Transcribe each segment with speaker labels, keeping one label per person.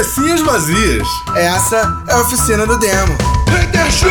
Speaker 1: Cabecinhas vazias.
Speaker 2: Essa é a oficina do demo.
Speaker 1: Hater Show!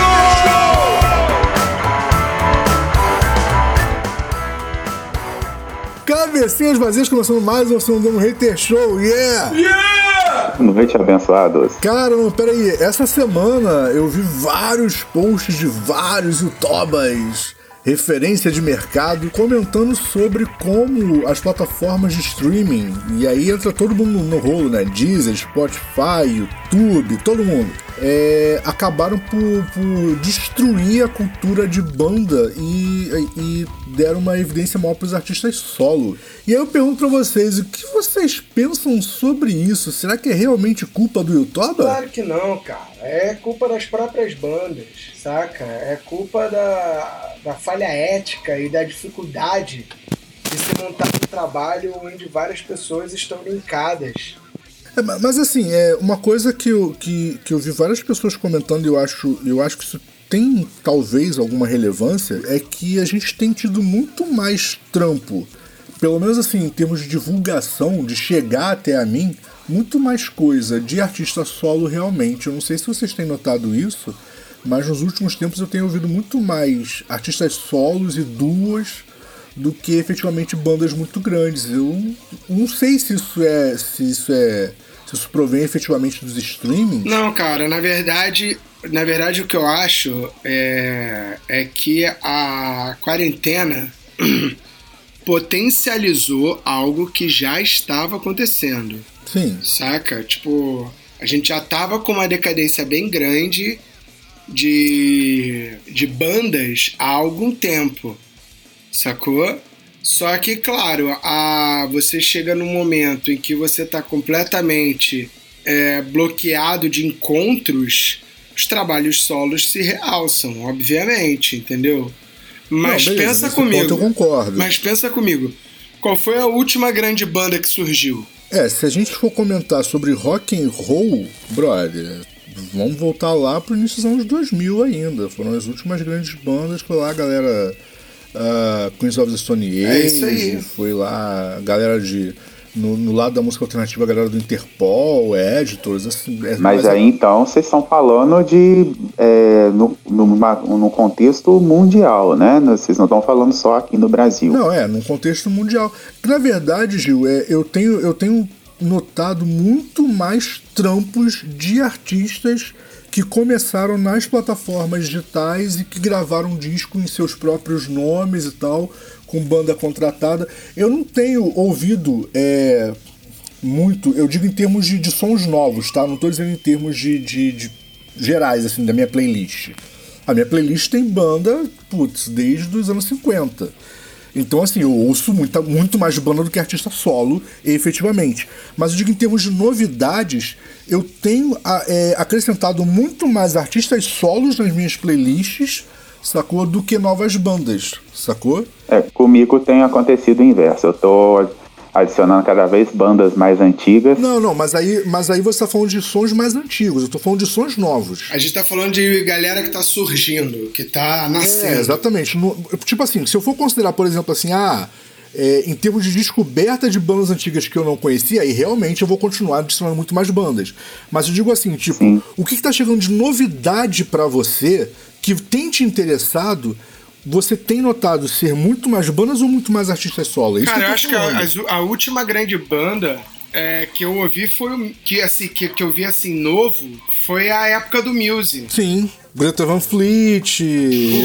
Speaker 3: Cabecinhas vazias começando mais uma oficina do demo Hater Show, yeah!
Speaker 1: Yeah!
Speaker 4: Noite abençoados.
Speaker 3: Cara, não, peraí, essa semana eu vi vários posts de vários youtubers referência de mercado, comentando sobre como as plataformas de streaming, e aí entra todo mundo no rolo, né? Deezer, Spotify, YouTube, todo mundo, é, acabaram por, por, destruir a cultura de banda e, e deram uma evidência maior para os artistas solo. E aí eu pergunto para vocês, o que vocês pensam sobre isso? Será que é realmente culpa do YouTube?
Speaker 2: Claro que não, cara. É culpa das próprias bandas, saca? É culpa da, da falha ética e da dificuldade de se montar um trabalho onde várias pessoas estão linkadas.
Speaker 3: É, mas assim, é uma coisa que eu, que, que eu vi várias pessoas comentando e eu acho, eu acho que isso tem talvez alguma relevância é que a gente tem tido muito mais trampo, pelo menos assim, em termos de divulgação, de chegar até a mim, muito mais coisa de artista solo realmente. Eu não sei se vocês têm notado isso, mas nos últimos tempos eu tenho ouvido muito mais artistas solos e duas do que efetivamente bandas muito grandes. Eu não sei se isso é se isso é se isso provém efetivamente dos streamings.
Speaker 2: Não, cara, na verdade na verdade, o que eu acho é, é que a quarentena potencializou algo que já estava acontecendo.
Speaker 3: Sim.
Speaker 2: Saca? Tipo, a gente já tava com uma decadência bem grande de, de bandas há algum tempo. Sacou? Só que, claro, a, você chega num momento em que você está completamente é, bloqueado de encontros os trabalhos solos se realçam, obviamente, entendeu? Mas Não, beleza, pensa comigo.
Speaker 3: eu concordo.
Speaker 2: Mas pensa comigo. Qual foi a última grande banda que surgiu?
Speaker 3: É, se a gente for comentar sobre rock and roll, brother, vamos voltar lá pro início dos anos 2000 ainda. Foram as últimas grandes bandas, foi lá a galera uh, Queens of the Stone Age,
Speaker 2: é
Speaker 3: foi lá a galera de no, no, lado da música alternativa, a galera do Interpol, Editors, assim.
Speaker 4: É Mas aí então vocês estão falando de. É, no, numa, no contexto mundial, né? Vocês não estão falando só aqui no Brasil.
Speaker 3: Não, é, no contexto mundial. Na verdade, Gil, é, eu, tenho, eu tenho notado muito mais trampos de artistas que começaram nas plataformas digitais e que gravaram disco em seus próprios nomes e tal com banda contratada. Eu não tenho ouvido é, muito, eu digo em termos de, de sons novos, tá? Não estou dizendo em termos de, de, de, gerais, assim, da minha playlist. A minha playlist tem banda, putz, desde os anos 50. Então, assim, eu ouço muita, muito mais banda do que artista solo, efetivamente. Mas eu digo em termos de novidades, eu tenho é, acrescentado muito mais artistas solos nas minhas playlists sacou? Do que novas bandas, sacou?
Speaker 4: É, comigo tem acontecido o inverso. Eu tô adicionando cada vez bandas mais antigas.
Speaker 3: Não, não, mas aí, mas aí você tá falando de sons mais antigos, eu tô falando de sons novos.
Speaker 2: A gente tá falando de galera que tá surgindo, que tá nascendo.
Speaker 3: É, exatamente. No, tipo assim, se eu for considerar, por exemplo, assim, ah. É, em termos de descoberta de bandas antigas que eu não conhecia, aí realmente eu vou continuar adicionando muito mais bandas. Mas eu digo assim, tipo, Sim. o que, que tá chegando de novidade para você que tem te interessado, você tem notado ser muito mais bandas ou muito mais artistas solo?
Speaker 2: É Cara, eu, eu acho que a, a, última grande banda é, que eu ouvi foi que assim que, que eu vi assim novo foi a época do Muse.
Speaker 3: Sim. Greta Van Fleet.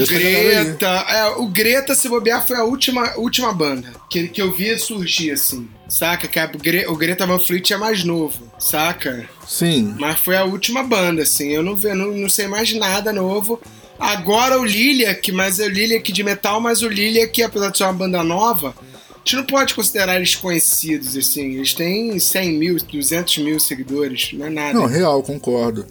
Speaker 2: O Greta. É, o Greta, se bobear, foi a última, última banda que, que eu vi surgir, assim. Saca? Que a, o Greta Van Fleet é mais novo, saca?
Speaker 3: Sim.
Speaker 2: Mas foi a última banda, assim. Eu não, não, não sei mais nada novo. Agora o Lilia, que mais é o Lilia que de metal, mas o Lilia que apesar de ser uma banda nova, a gente não pode considerar eles conhecidos, assim. Eles têm 100 mil, 200 mil seguidores, não é nada.
Speaker 3: Não, real, concordo.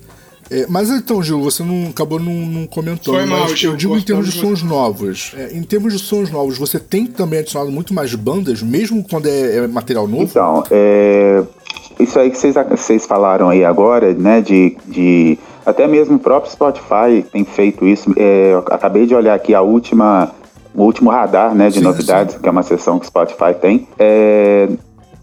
Speaker 3: É, mas então, Gil, você não acabou não, não comentando.
Speaker 2: Foi mal, Gil,
Speaker 3: eu digo em termos de sons novos. É, em termos de sons novos, você tem também adicionado muito mais bandas, mesmo quando é, é material novo?
Speaker 4: Então, é, isso aí que vocês, vocês falaram aí agora, né, de, de até mesmo o próprio Spotify tem feito isso. É, acabei de olhar aqui a última, o último radar né, de sim, novidades, sim. que é uma seção que o Spotify tem. É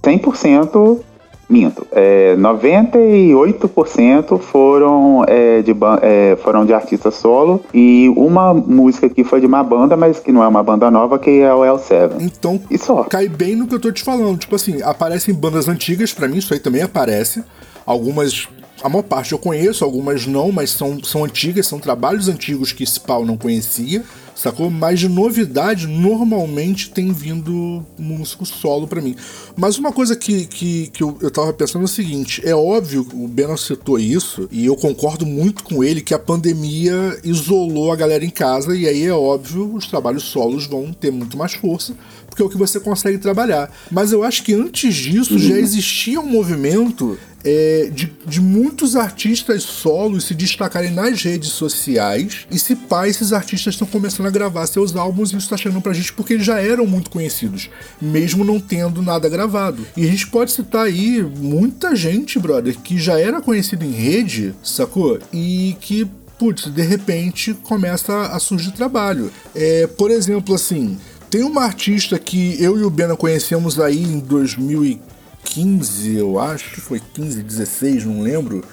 Speaker 4: 100% minto. É, 98% foram, é, de, é, foram de artista solo e uma música que foi de uma banda, mas que não é uma banda nova, que é o L7.
Speaker 3: Então,
Speaker 4: E só.
Speaker 3: cai bem no que eu tô te falando. Tipo assim, aparecem bandas antigas, pra mim isso aí também aparece. Algumas, a maior parte eu conheço, algumas não, mas são, são antigas, são trabalhos antigos que esse pau não conhecia, sacou? Mas de novidade, normalmente tem vindo músico solo pra mim. Mas uma coisa que, que, que eu, eu tava pensando é o seguinte: é óbvio, o Beno citou isso, e eu concordo muito com ele, que a pandemia isolou a galera em casa, e aí é óbvio, os trabalhos solos vão ter muito mais força porque é o que você consegue trabalhar. Mas eu acho que antes disso já existia um movimento é, de, de muitos artistas solos se destacarem nas redes sociais. E se pá, esses artistas estão começando a gravar seus álbuns e isso está chegando pra gente porque eles já eram muito conhecidos, mesmo não tendo nada gravado. E a gente pode citar aí muita gente, brother, que já era conhecido em rede, sacou? E que putz, de repente começa a surgir trabalho. É, por exemplo, assim, tem uma artista que eu e o Bena conhecemos aí em 2015, eu acho que foi 15, 16, não lembro,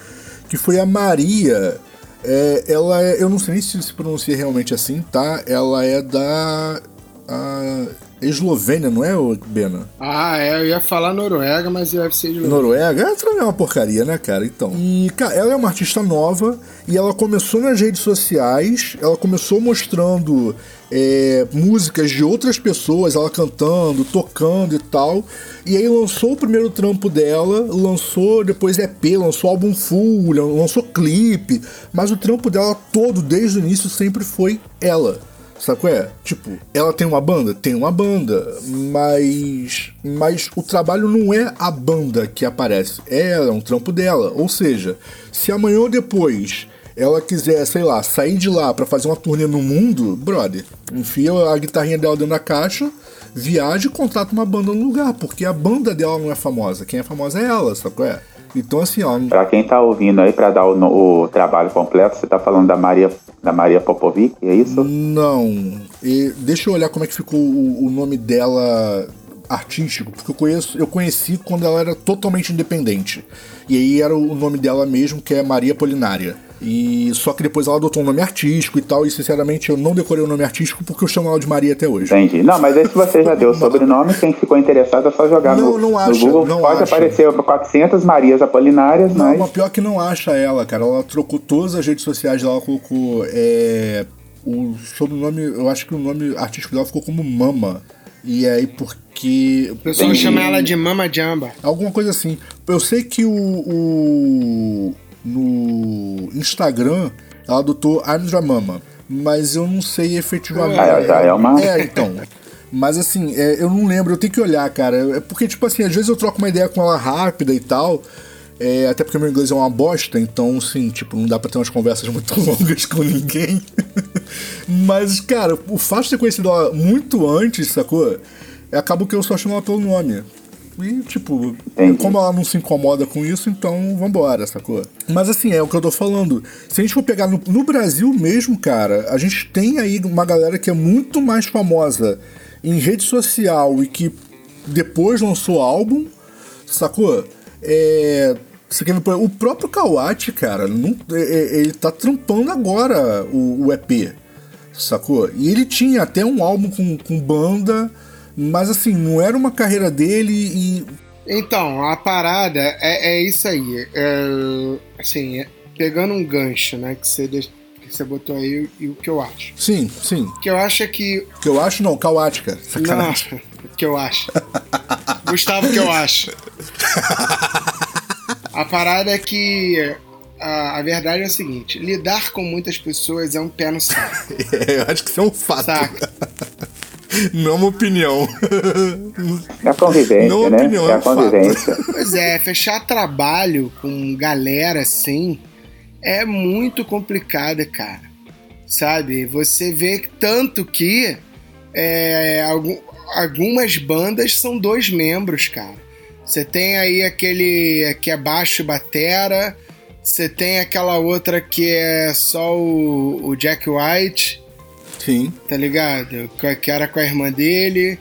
Speaker 3: que foi a Maria. É, ela é, eu não sei nem se se pronuncia realmente assim, tá? Ela é da a Eslovênia, não é, ô, Bena?
Speaker 2: Ah, é, eu ia falar Noruega, mas deve ser de
Speaker 3: Noruega? É, é uma porcaria, né, cara? Então. E, cara, ela é uma artista nova e ela começou nas redes sociais, ela começou mostrando é, músicas de outras pessoas, ela cantando, tocando e tal. E aí lançou o primeiro trampo dela, lançou depois EP, lançou álbum full, lançou clipe, mas o trampo dela todo, desde o início, sempre foi ela. Sabe qual é? Tipo, ela tem uma banda? Tem uma banda, mas. Mas o trabalho não é a banda que aparece, é ela, é um trampo dela. Ou seja, se amanhã ou depois ela quiser, sei lá, sair de lá pra fazer uma turnê no mundo, brother, enfia a guitarrinha dela dentro da caixa, viaja e contrata uma banda no lugar, porque a banda dela não é famosa, quem é famosa é ela, sabe qual é? Então assim, ó.
Speaker 4: Pra quem tá ouvindo aí, pra dar o, o trabalho completo, você tá falando da Maria, da Maria Popovic, é isso?
Speaker 3: Não. E deixa eu olhar como é que ficou o, o nome dela artístico, porque eu conheço, eu conheci quando ela era totalmente independente. E aí era o nome dela mesmo, que é Maria Polinária. E só que depois ela adotou um nome artístico e tal, e sinceramente eu não decorei o nome artístico porque eu chamo ela de Maria até hoje.
Speaker 4: Entendi. Não, mas aí se você já deu o sobrenome, quem ficou interessado é só jogar
Speaker 3: Não,
Speaker 4: no,
Speaker 3: não
Speaker 4: no
Speaker 3: acha,
Speaker 4: Google.
Speaker 3: não
Speaker 4: Pode
Speaker 3: acha.
Speaker 4: aparecer 400 Marias Apolinárias,
Speaker 3: Não,
Speaker 4: mas...
Speaker 3: mas pior que não acha ela, cara. Ela trocou todas as redes sociais dela, colocou é, o sobrenome, eu acho que o nome artístico dela ficou como Mama. E aí porque
Speaker 2: O pessoal chama ela de Mama Jamba.
Speaker 3: Alguma coisa assim. Eu sei que o, o- no Instagram ela adotou Andra Mama, mas eu não sei efetivamente.
Speaker 4: Ah, já é uma-
Speaker 3: É, então. Mas assim, é, eu não lembro, eu tenho que olhar, cara. É porque, tipo assim, às vezes eu troco uma ideia com ela rápida e tal. é, até porque meu inglês é uma bosta, então, assim, tipo, não dá pra ter umas conversas muito longas com ninguém. Mas, cara, o fato de ter conhecido ela muito antes, sacou? Acabou que eu só chamo ela pelo nome. E, tipo,
Speaker 4: Entendi.
Speaker 3: como ela não se incomoda com isso, então vambora, sacou? Mas assim, é o que eu tô falando. Se a gente for pegar no, no Brasil mesmo, cara, a gente tem aí uma galera que é muito mais famosa em rede social e que depois lançou álbum, sacou? É. você quer ver, O próprio Kawati, cara, não- é- é- ele tá trampando agora o, o EP, sacou? E ele tinha até um álbum com, com banda, mas assim, não era uma carreira dele e.
Speaker 2: Então, a parada é, é isso aí. É, assim, é- pegando um gancho, né, que você, que você botou aí e o que eu acho.
Speaker 3: Sim, sim.
Speaker 2: O que eu acho é que.
Speaker 3: O que eu acho não, Kawati, cara.
Speaker 2: Não,
Speaker 3: Sacanagem.
Speaker 2: o que eu acho. Gustavo, o que eu acho. A parada é que. A, a verdade é a seguinte: lidar com muitas pessoas é um pé no saco.
Speaker 3: É, eu acho que isso é um fato.
Speaker 2: Saca?
Speaker 3: Não uma opinião.
Speaker 4: É a convivência,
Speaker 3: Não,
Speaker 4: né?
Speaker 3: opinião,
Speaker 4: é
Speaker 3: é
Speaker 4: a
Speaker 3: um fato.
Speaker 4: convivência.
Speaker 2: Pois é, fechar trabalho com galera assim é muito complicado, cara. Sabe? Você vê tanto que é, algum- algumas bandas são dois membros, cara. Você tem aí aquele que é baixo e batera, você tem aquela outra que é só o, o Jack White,
Speaker 3: Sim.
Speaker 2: tá ligado? Que- era com a irmã dele.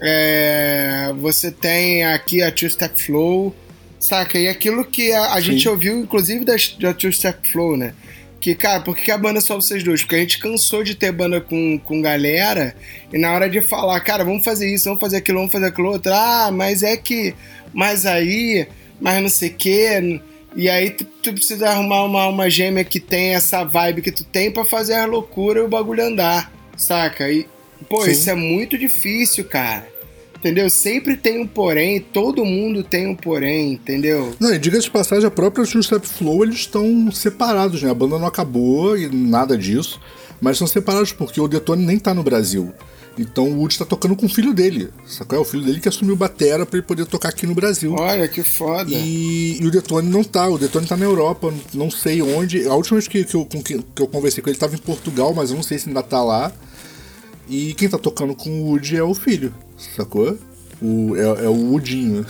Speaker 2: É, você tem aqui a Two Step Flow, Saca? E aquilo que a, a gente ouviu, inclusive, da, da Two Step Flow, né? Que, cara, por que a banda é só vocês dois? Porque a gente cansou de ter banda com, com galera e na hora de falar, cara, vamos fazer isso, vamos fazer aquilo, vamos fazer aquilo outro. Ah, mas é que. Mas aí, mas não sei o quê. E aí tu, tu, precisa arrumar uma, uma gêmea que tem essa vibe que tu tem para fazer a loucura e o bagulho andar, saca? E, pô, Sim. isso é muito difícil, cara. Entendeu? Sempre tem um porém, todo mundo tem um porém, entendeu?
Speaker 3: Não, e diga-se de passagem, a própria Two Step Flow, eles estão separados, né? A banda não acabou e nada disso, mas estão separados porque o Detone nem tá no Brasil. Então o Woody tá tocando com o filho dele. Sacou? É o filho dele que assumiu batera para ele poder tocar aqui no Brasil.
Speaker 2: Olha, que foda.
Speaker 3: E, e, o Detone não tá. O Detone tá na Europa, não sei onde. A última vez que, que, eu, que, que eu conversei com ele, ele tava em Portugal, mas eu não sei se ainda tá lá. E quem tá tocando com o Woody é o filho, sacou? O, é, é o Woodinho.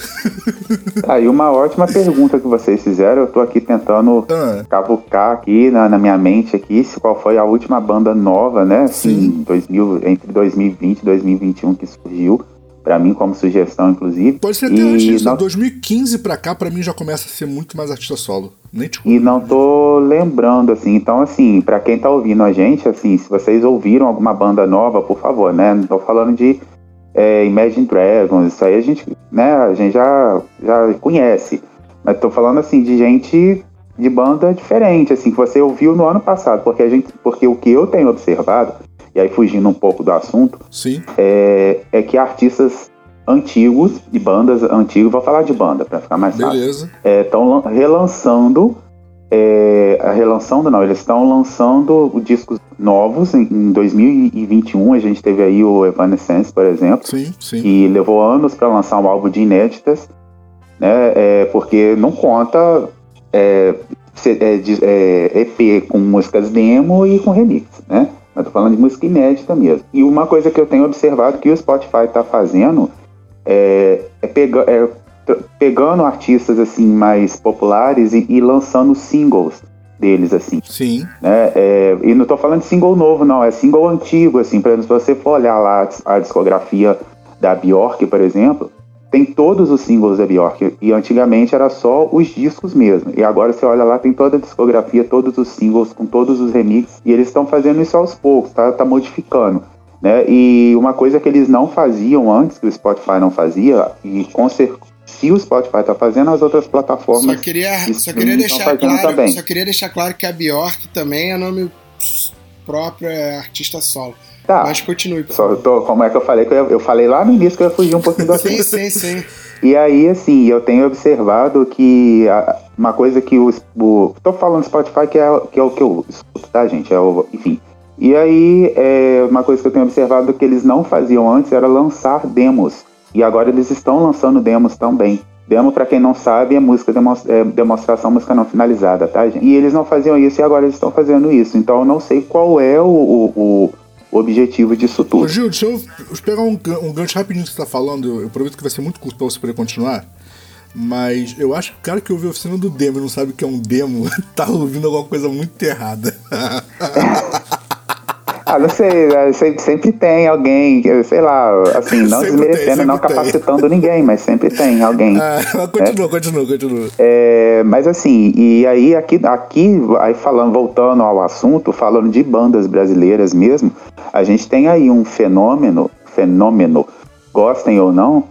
Speaker 4: Ah, e uma ótima pergunta que vocês fizeram, eu tô aqui tentando ah. cavucar aqui na, na, minha mente aqui, se qual foi a última banda nova, né? Assim, 2000, entre 2020 e 2021 que surgiu. Pra mim, como sugestão, inclusive.
Speaker 3: Pode ser até e antes disso. Não... 2015 pra cá, pra mim, já começa a ser muito mais artista solo. Nem te
Speaker 4: E não tô lembrando, assim. Então, assim, pra quem tá ouvindo a gente, assim, se vocês ouviram alguma banda nova, por favor, né? Não tô falando de é, Imagine Dragons, isso aí a gente, né, a gente já, já conhece. Mas tô falando assim de gente de banda diferente, assim, que você ouviu no ano passado, porque a gente, porque o que eu tenho observado, e aí fugindo um pouco do assunto,
Speaker 3: Sim.
Speaker 4: É, é que artistas antigos, de bandas antigas, vou falar de banda para ficar mais
Speaker 3: Beleza.
Speaker 4: fácil, estão é, relançando é, relançando não, eles estão lançando discos novos em, em, 2021. A gente teve aí o Evanescence, por exemplo,
Speaker 3: sim, sim.
Speaker 4: que levou anos para lançar um álbum de inéditas, né? É, porque não conta é, é, EP é, com músicas demo e com remix, né? Eu tô falando de música inédita mesmo. E uma coisa que eu tenho observado que o Spotify está fazendo é, é, pega, é pegando artistas assim mais populares e, e lançando singles deles assim.
Speaker 3: Sim.
Speaker 4: Né? É, e não tô falando de single novo não, é single antigo assim. Por exemplo, se você for olhar lá a discografia da Bjork, por exemplo, tem todos os singles da Bjork e antigamente era só os discos mesmo. E agora você olha lá tem toda a discografia, todos os singles com todos os remixes e eles estão fazendo isso aos poucos, tá, tá modificando. Né? E uma coisa que eles não faziam antes, que o Spotify não fazia, e com, cer se o Spotify está fazendo, as outras plataformas.
Speaker 2: Só queria, só queria deixar claro, também. só queria deixar claro que a Bjork também é nome próprio, é artista solo. Tá. Mas continue.
Speaker 4: Só, tô, como é que eu falei? Que eu, eu, falei lá no início que eu ia fugir um pouquinho do
Speaker 2: assunto. sim, sim, sim.
Speaker 4: E aí, assim, eu tenho observado que a, uma coisa que o, o. Tô falando Spotify que é, que é o que eu escuto, tá, gente? É o, enfim. E aí, é, uma coisa que eu tenho observado que eles não faziam antes era lançar demos e agora eles estão lançando demos também. Demo, para quem não sabe, é música é demonstração, música não finalizada, tá, gente? E eles não faziam isso e agora eles estão fazendo isso. Então eu não sei qual é o, o, o objetivo disso tudo. Ô,
Speaker 3: Gil, deixa eu pegar um, um gancho rapidinho que você tá falando. Eu prometo que vai ser muito curto pra você poder continuar. Mas eu acho que o cara que ouviu a oficina do demo e não sabe o que é um demo, tá ouvindo alguma coisa muito errada.
Speaker 4: Ah, não sei, é, sempre, sempre tem alguém, sei lá, assim, não sempre desmerecendo, tem, não capacitando tem. ninguém, mas sempre tem alguém.
Speaker 3: Ah, continua, é? continua, continua.
Speaker 4: É, mas assim, e aí aqui, aqui, aí falando, voltando ao assunto, falando de bandas brasileiras mesmo, a gente tem aí um fenômeno, fenômeno, gostem ou não,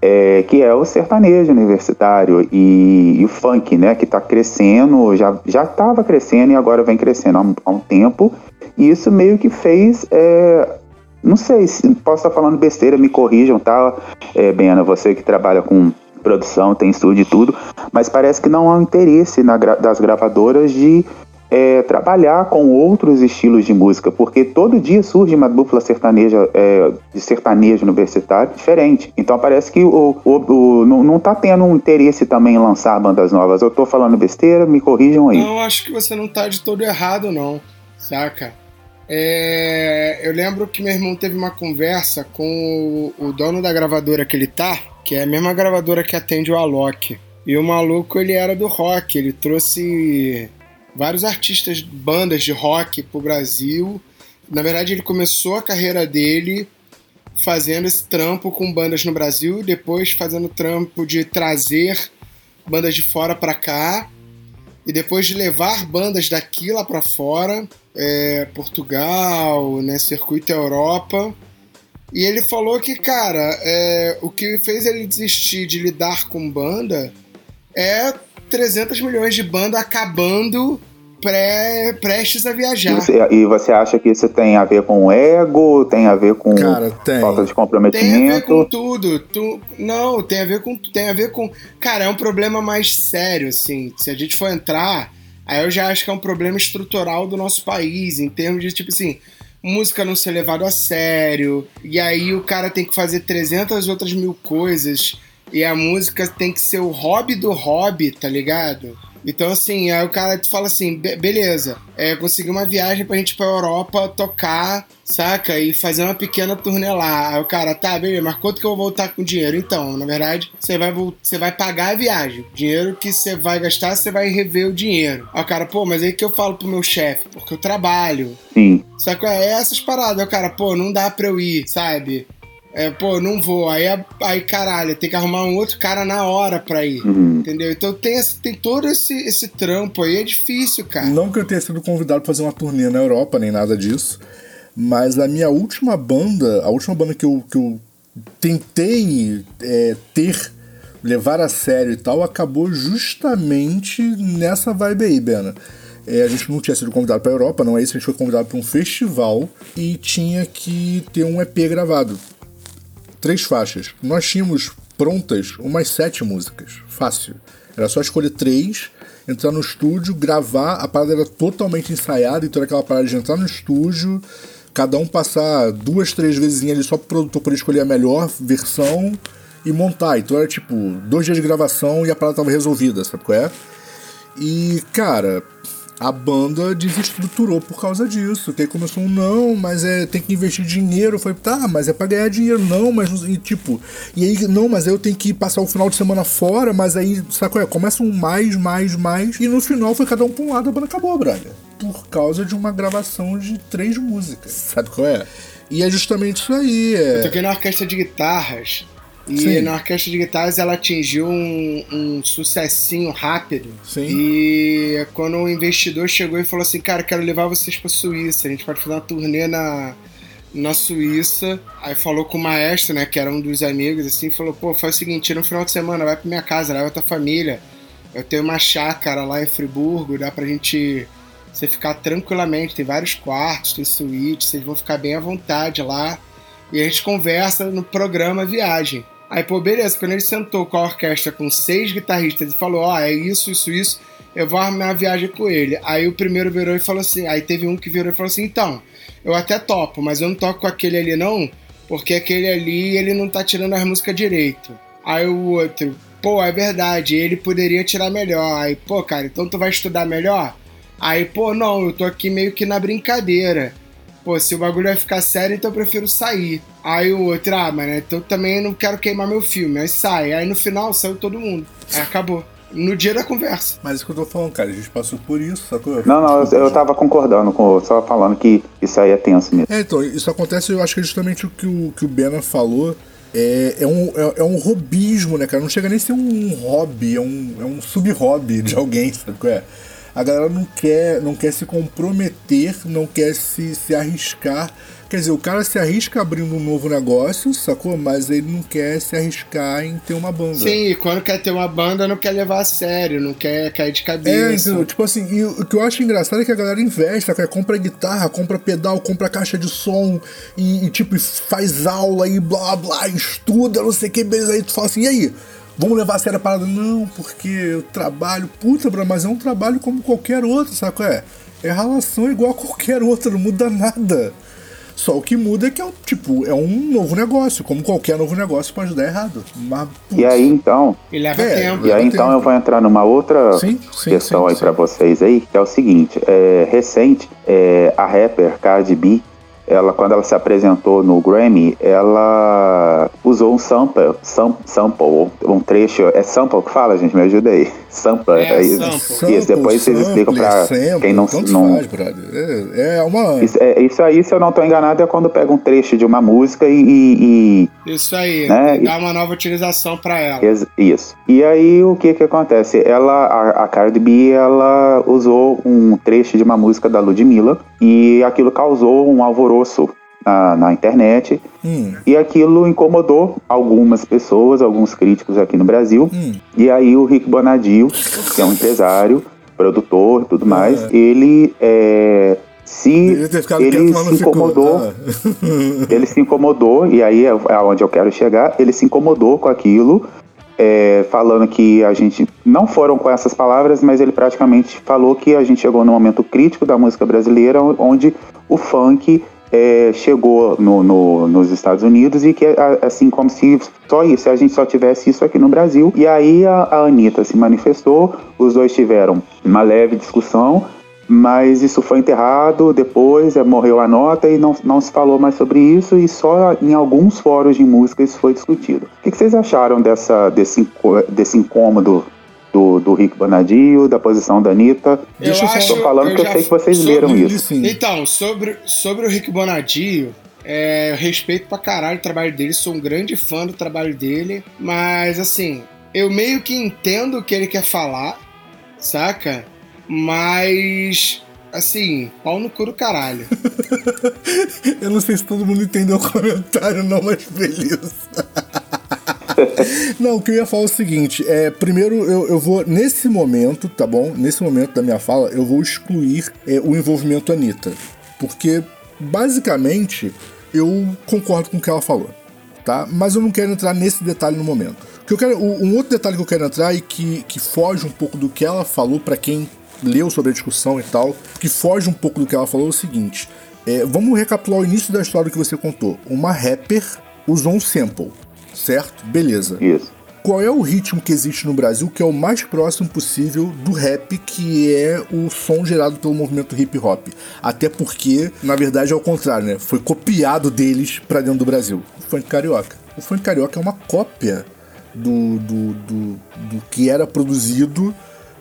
Speaker 4: é, que é o sertanejo universitário e, e, o funk, né, que está crescendo, já já estava crescendo e agora vem crescendo há um, há um tempo e isso meio que fez. É, não sei se posso estar falando besteira, me corrijam, tá? É, Bena, você que trabalha com produção, tem estúdio e tudo, mas parece que não há interesse na, das gravadoras de é, trabalhar com outros estilos de música, porque todo dia surge uma dupla sertaneja é, de sertanejo universitário diferente. Então parece que o, o, o não, não tá tendo um interesse também em lançar bandas novas. Eu tô falando besteira, me corrijam aí.
Speaker 2: Não, acho que você não tá de todo errado, não, saca? É, eu lembro que meu irmão teve uma conversa com o, o, dono da gravadora que ele tá, que é a mesma gravadora que atende o Alok. E o maluco, ele era do rock, ele trouxe vários artistas, bandas de rock pro Brasil. Na verdade, ele começou a carreira dele fazendo esse trampo com bandas no Brasil, depois fazendo trampo de trazer bandas de fora para cá, e depois de levar bandas daqui lá para fora, é, Portugal, né, circuito Europa. E ele falou que, cara, é, o que fez ele desistir de lidar com banda é 300 milhões de banda acabando pré, prestes a viajar.
Speaker 4: E você, e você acha que isso tem a ver com ego, tem a ver com
Speaker 3: Cara, tem.
Speaker 4: falta de
Speaker 2: Tem a ver com
Speaker 4: comprometimento?
Speaker 2: tudo. Tu, não, tem a ver com. Tem a ver com. Cara, é um problema mais sério, assim. Se a gente for entrar, aí eu já acho que é um problema estrutural do nosso país, em termos de, tipo assim, música não ser levado a sério, e aí o cara tem que fazer 300 outras mil coisas, e a música tem que ser o hobby do hobby, tá ligado? Então, assim, aí o cara fala assim: "Be- beleza, é, consegui uma viagem pra gente ir pra Europa tocar, saca? E fazer uma pequena turnê lá. Aí o cara, tá, beleza, mas quanto que eu vou voltar com o dinheiro? Então, na verdade, você vai, você vai pagar a viagem. Dinheiro que você vai gastar, você vai rever o dinheiro. Aí o cara, pô, mas aí que eu falo pro meu chefe, porque eu trabalho.
Speaker 4: Sim.
Speaker 2: Só que é essas paradas, aí o cara, pô, não dá pra eu ir, sabe? É, pô, não vou. Aí, aí, caralho, tem que arrumar um outro cara na hora pra ir.
Speaker 4: Uhum.
Speaker 2: Entendeu? Então tem, esse- tem todo esse, esse trampo aí, é difícil, cara.
Speaker 3: Não que eu tenha sido convidado pra fazer uma turnê na Europa, nem nada disso. Mas a minha última banda, a última banda que eu, que eu tentei é, ter, levar a sério e tal, acabou justamente nessa vibe aí, Bena. É, a gente não tinha sido convidado pra Europa, não é isso, a gente foi convidado pra um festival e tinha que ter um EP gravado. Três faixas. Nós tínhamos prontas umas sete músicas. Fácil. Era só escolher três, entrar no estúdio, gravar. A parada era totalmente ensaiada, então era aquela parada de entrar no estúdio, cada um passar duas, três vezes ali só pro produtor poder escolher a melhor versão e montar. Então era tipo dois dias de gravação e a parada tava resolvida, sabe qual é? E, cara, a banda desestruturou por causa disso. Que aí começou um não, mas é tem que investir dinheiro. Eu falei, tá, mas é pra ganhar dinheiro, não, mas e, tipo, e aí, não, mas aí eu tenho que passar o final de semana fora, mas aí, sabe qual é? Começa um mais, mais, mais, e no final foi cada um pra um lado, a banda acabou, Braga. Por causa de uma gravação de três músicas. Sabe qual é? E é justamente isso aí.
Speaker 2: Eu
Speaker 3: É...
Speaker 2: toquei na orquestra de guitarras. E
Speaker 3: Sim.
Speaker 2: na orquestra de guitarras ela atingiu um, um sucessinho rápido.
Speaker 3: Sim.
Speaker 2: E quando o investidor chegou e falou assim: Cara, quero levar vocês pra Suíça, a gente pode fazer uma turnê na, na Suíça. Aí falou com o maestro, né, que era um dos amigos, assim, falou: Pô, faz o seguinte, no final de semana vai pra minha casa, leva tua família. Eu tenho uma chácara lá em Friburgo, dá pra gente você ficar tranquilamente. Tem vários quartos, tem suíte, vocês vão ficar bem à vontade lá. E a gente conversa no programa Viagem. Aí, pô, beleza, quando ele sentou com a orquestra com seis guitarristas e falou: Ó, é isso, isso, isso, eu vou arrumar a viagem com ele. Aí o primeiro virou e falou assim: Aí teve um que virou e falou assim: Então, eu até topo, mas eu não toco com aquele ali não, porque aquele ali ele não tá tirando as músicas direito. Aí o outro, pô, é verdade, ele poderia tirar melhor. Aí, pô, cara, então tu vai estudar melhor? Aí, pô, não, eu tô aqui meio que na brincadeira. Pô, se o bagulho vai ficar sério, então eu prefiro sair. Aí o outro, ah, mas né, então eu também não quero queimar meu filme. Aí sai. Aí no final saiu todo mundo. Aí acabou. No dia da conversa.
Speaker 3: Mas é isso que eu tô falando, cara. A gente passou por isso, sacou?
Speaker 4: Não, não, eu, eu tava concordando com só falando que isso aí é tenso mesmo.
Speaker 3: É, então, isso acontece, eu acho que é justamente o que o, que o Bena falou. É, é, um, é, é um robismo, né, cara? Não chega nem a ser um hobby, é um, é um sub-hobby de alguém, sabe qual é? A galera não quer, não quer se comprometer, não quer se, se arriscar. Quer dizer, o cara se arrisca abrindo um novo negócio, sacou? Mas ele não quer se arriscar em ter uma banda.
Speaker 2: Sim, e quando quer ter uma banda, não quer levar a sério, não quer cair de
Speaker 3: É,
Speaker 2: cabeça.
Speaker 3: entendeu? Tipo assim, e o que eu acho engraçado é que a galera investe, compra guitarra, compra pedal, compra caixa de som e, e, tipo, faz aula e blá blá, estuda, não sei o que, beleza. Aí tu fala assim, e aí? Vamos levar a sério a parada? Não, porque eu trabalho, puta, bro, mas é um trabalho como qualquer outro, sabe qual é? É relação igual a qualquer outra, não muda nada. Só o que muda é que é, um, tipo, é um novo negócio, como qualquer novo negócio pode dar errado. Mas,
Speaker 4: E aí então,
Speaker 2: E leva
Speaker 3: É,
Speaker 2: tempo.
Speaker 4: e aí
Speaker 3: Tempo.
Speaker 4: então eu vou entrar numa outra
Speaker 3: Sim, sim,
Speaker 4: questão
Speaker 3: sim,
Speaker 4: aí
Speaker 3: sim.
Speaker 4: pra vocês aí, que é o seguinte, é, recente, é, a rapper Cardi B, ela quando ela se apresentou no Grammy, ela usou um sample, sam, sample, um trecho, é sample que fala, gente, me ajuda aí. Sampler.
Speaker 2: É,
Speaker 4: é isso.
Speaker 2: sample.
Speaker 4: Isso, depois vocês explicam pra
Speaker 3: sample,
Speaker 4: quem não.
Speaker 3: tanto
Speaker 4: não
Speaker 3: faz, brother. É, é uma...
Speaker 4: isso, é, isso aí, se eu não tô enganado, é quando pega um trecho de uma música e. e-
Speaker 2: Isso aí,
Speaker 4: Né?
Speaker 2: dá uma nova utilização pra ela.
Speaker 4: e- isso. E aí o que que acontece? Ela, a, a Cardi B, ela usou um trecho de uma música da Ludmilla e aquilo causou um alvoroço na, na internet.
Speaker 3: Hum,
Speaker 4: E aquilo incomodou algumas pessoas, alguns críticos aqui no Brasil.
Speaker 3: hum.
Speaker 4: E aí o Rick Bonadio, que é um empresário, produtor e tudo mais, ele é, se ele se incomodou,
Speaker 3: tá?
Speaker 4: ele se incomodou e aí é aonde eu quero chegar. Ele se incomodou com aquilo, é, falando que a gente não foram com essas palavras, mas ele praticamente falou que a gente chegou num momento crítico da música brasileira, onde o funk é, chegou no- no- nos Estados Unidos e que assim como se só isso, a gente só tivesse isso aqui no Brasil. E aí a, a Anitta se manifestou, os dois tiveram uma leve discussão, mas isso foi enterrado depois, é, morreu a nota e não, não se falou mais sobre isso e só em alguns fóruns de música isso foi discutido. O que, que vocês acharam dessa, desse, desse incômodo do, do Rick Bonadio, da posição da Anitta?
Speaker 3: Deixa eu só-
Speaker 4: Tô falando
Speaker 2: eu
Speaker 4: que eu sei que vocês leram isso.
Speaker 3: sim.
Speaker 2: Então, sobre, sobre o Rick Bonadio, é, eu respeito pra caralho o trabalho dele, sou um grande fã do trabalho dele, mas assim, eu meio que entendo o que ele quer falar, saca? Mas, assim, pau no cu do caralho.
Speaker 3: Eu não sei se todo mundo entendeu o comentário, não, mas beleza. Não, o que eu ia falar é o seguinte: é, primeiro eu, eu vou, nesse momento, tá bom? Nesse momento da minha fala, eu vou excluir é, o envolvimento Anitta. Porque, basicamente, eu concordo com o que ela falou, tá? Mas eu não quero entrar nesse detalhe no momento. Que eu quero, um outro detalhe que eu quero entrar e que, que foge um pouco do que ela falou pra quem leu sobre a discussão e tal, que foge um pouco do que ela falou é o seguinte. é, vamos recapitular o início da história que você contou. Uma rapper usou um sample, certo? Beleza.
Speaker 4: Isso.
Speaker 3: Qual é o ritmo que existe no Brasil que é o mais próximo possível do rap, que é o som gerado pelo movimento hip hop? Até porque, na verdade, é o contrário, né? Foi copiado deles pra dentro do Brasil. O funk carioca. O funk carioca é uma cópia do, do, do, do que era produzido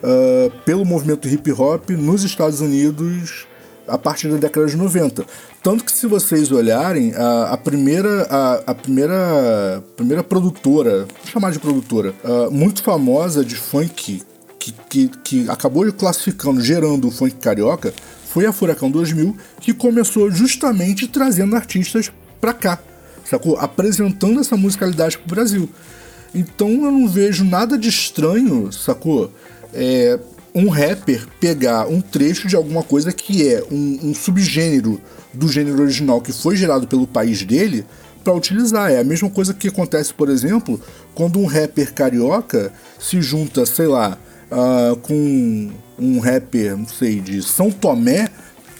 Speaker 3: ah, pelo movimento hip hop nos Estados Unidos a partir da década de 90. Tanto que se vocês olharem, a, a primeira a, a primeira primeira produtora, vou chamar de produtora, ah, muito famosa de funk que, que, que acabou classificando, gerando o funk carioca, foi a Furacão 2000, que começou justamente trazendo artistas pra cá, sacou? Apresentando essa musicalidade pro Brasil. Então eu não vejo nada de estranho, sacou? É, um rapper pegar um trecho de alguma coisa que é um, um subgênero do gênero original que foi gerado pelo país dele para utilizar. É a mesma coisa que acontece, por exemplo, quando um rapper carioca se junta, sei lá, ah, com um rapper, não sei, de São Tomé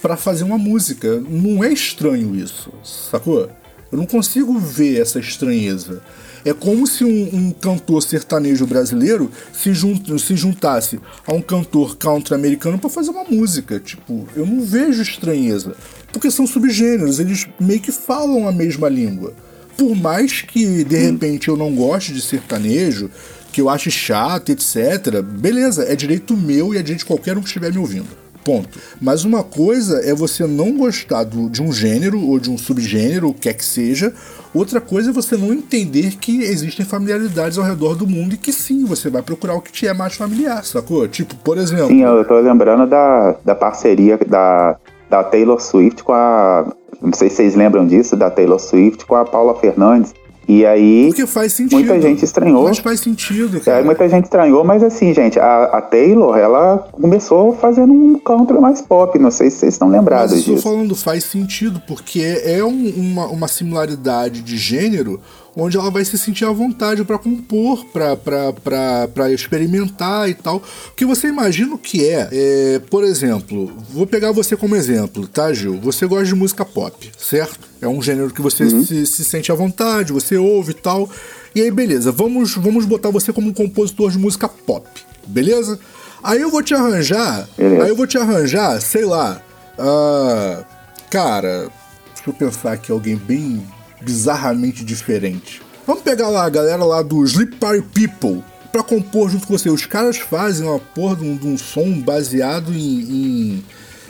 Speaker 3: para fazer uma música. Não é estranho isso, sacou? Eu não consigo ver essa estranheza. É como se um, um cantor sertanejo brasileiro se, jun- se juntasse a um cantor country americano para fazer uma música. Tipo, eu não vejo estranheza. Porque são subgêneros, eles meio que falam a mesma língua. Por mais que de repente eu não goste de sertanejo, que eu ache chato, etc., beleza, é direito meu e é direito de qualquer um que estiver me ouvindo. Ponto. Mas uma coisa é você não gostar do- de um gênero ou de um subgênero, o que quer que seja. Outra coisa é você não entender que existem familiaridades ao redor do mundo e que sim, você vai procurar o que te é mais familiar, sacou? Tipo, por exemplo.
Speaker 4: Sim, eu tô lembrando da, da parceria da, da Taylor Swift com a. Não sei se vocês lembram disso, da Taylor Swift com a Paula Fernandes. E aí.
Speaker 3: Porque faz sentido.
Speaker 4: Muita gente estranhou.
Speaker 3: Mas faz sentido,
Speaker 4: É,
Speaker 3: cara.
Speaker 4: muita gente estranhou, mas assim, gente, a, a Taylor, ela começou fazendo um country mais pop, não sei se vocês estão lembrados
Speaker 3: Mas eu tô
Speaker 4: disso.
Speaker 3: falando faz sentido, porque é um- uma, uma similaridade de gênero onde ela vai se sentir à vontade pra compor, pra experimentar e tal. Porque você imagina o que é, é, por exemplo, vou pegar você como exemplo, tá, Gil? Você gosta de música pop, certo? É um gênero que você se, se sente à vontade, você ouve e tal. E aí, beleza, vamos, vamos botar você como um compositor de música pop, beleza? Aí eu vou te arranjar, aí eu vou te arranjar, sei lá, ah, cara, deixa eu pensar aqui alguém bem bizarramente diferente. Vamos pegar lá a galera lá do Sleep Party People, pra compor junto com você. Os caras fazem uma porra de um, de um som baseado em, em,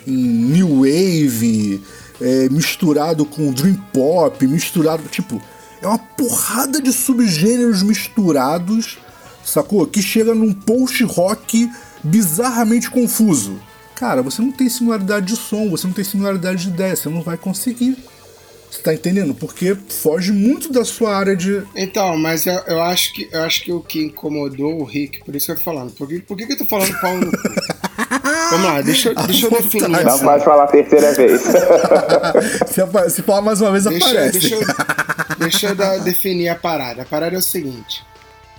Speaker 3: em New Wave, é, misturado com Dream Pop, misturado. Tipo, é uma porrada de subgêneros misturados, sacou? Que chega num post-rock bizarramente confuso. Cara, você não tem similaridade de som, você não tem similaridade de ideia, você não vai conseguir. Você tá entendendo? Porque foge muito da sua área de.
Speaker 2: Então, mas eu, eu acho que eu acho que o que incomodou o Rick, por isso que eu tô falando. Por que, por que, que eu tô falando pau no cu? Vamos lá, deixa, eu- deixa eu definir.
Speaker 4: Não
Speaker 2: essa-
Speaker 4: pode falar a terceira vez.
Speaker 3: se, se falar mais uma vez,
Speaker 2: Deixa,
Speaker 3: aparece.
Speaker 2: deixa, eu, deixa eu dar- definir a parada. A parada é o seguinte: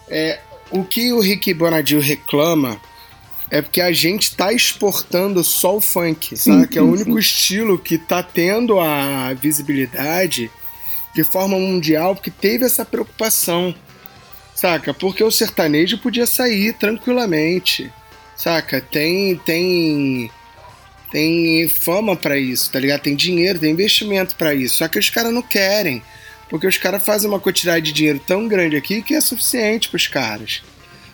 Speaker 2: é, o que o Rick Bonadil reclama é porque a gente tá exportando só o funk, sabe? Que é o
Speaker 4: sim,
Speaker 2: único estilo que tá tendo a visibilidade de forma mundial, porque teve essa preocupação, saca? Porque o sertanejo podia sair tranquilamente, saca? Tem, tem, tem fama pra isso, tá ligado? Tem dinheiro, tem investimento pra isso. Só que os caras não querem, porque os caras fazem uma quantidade de dinheiro tão grande aqui que é suficiente pros caras,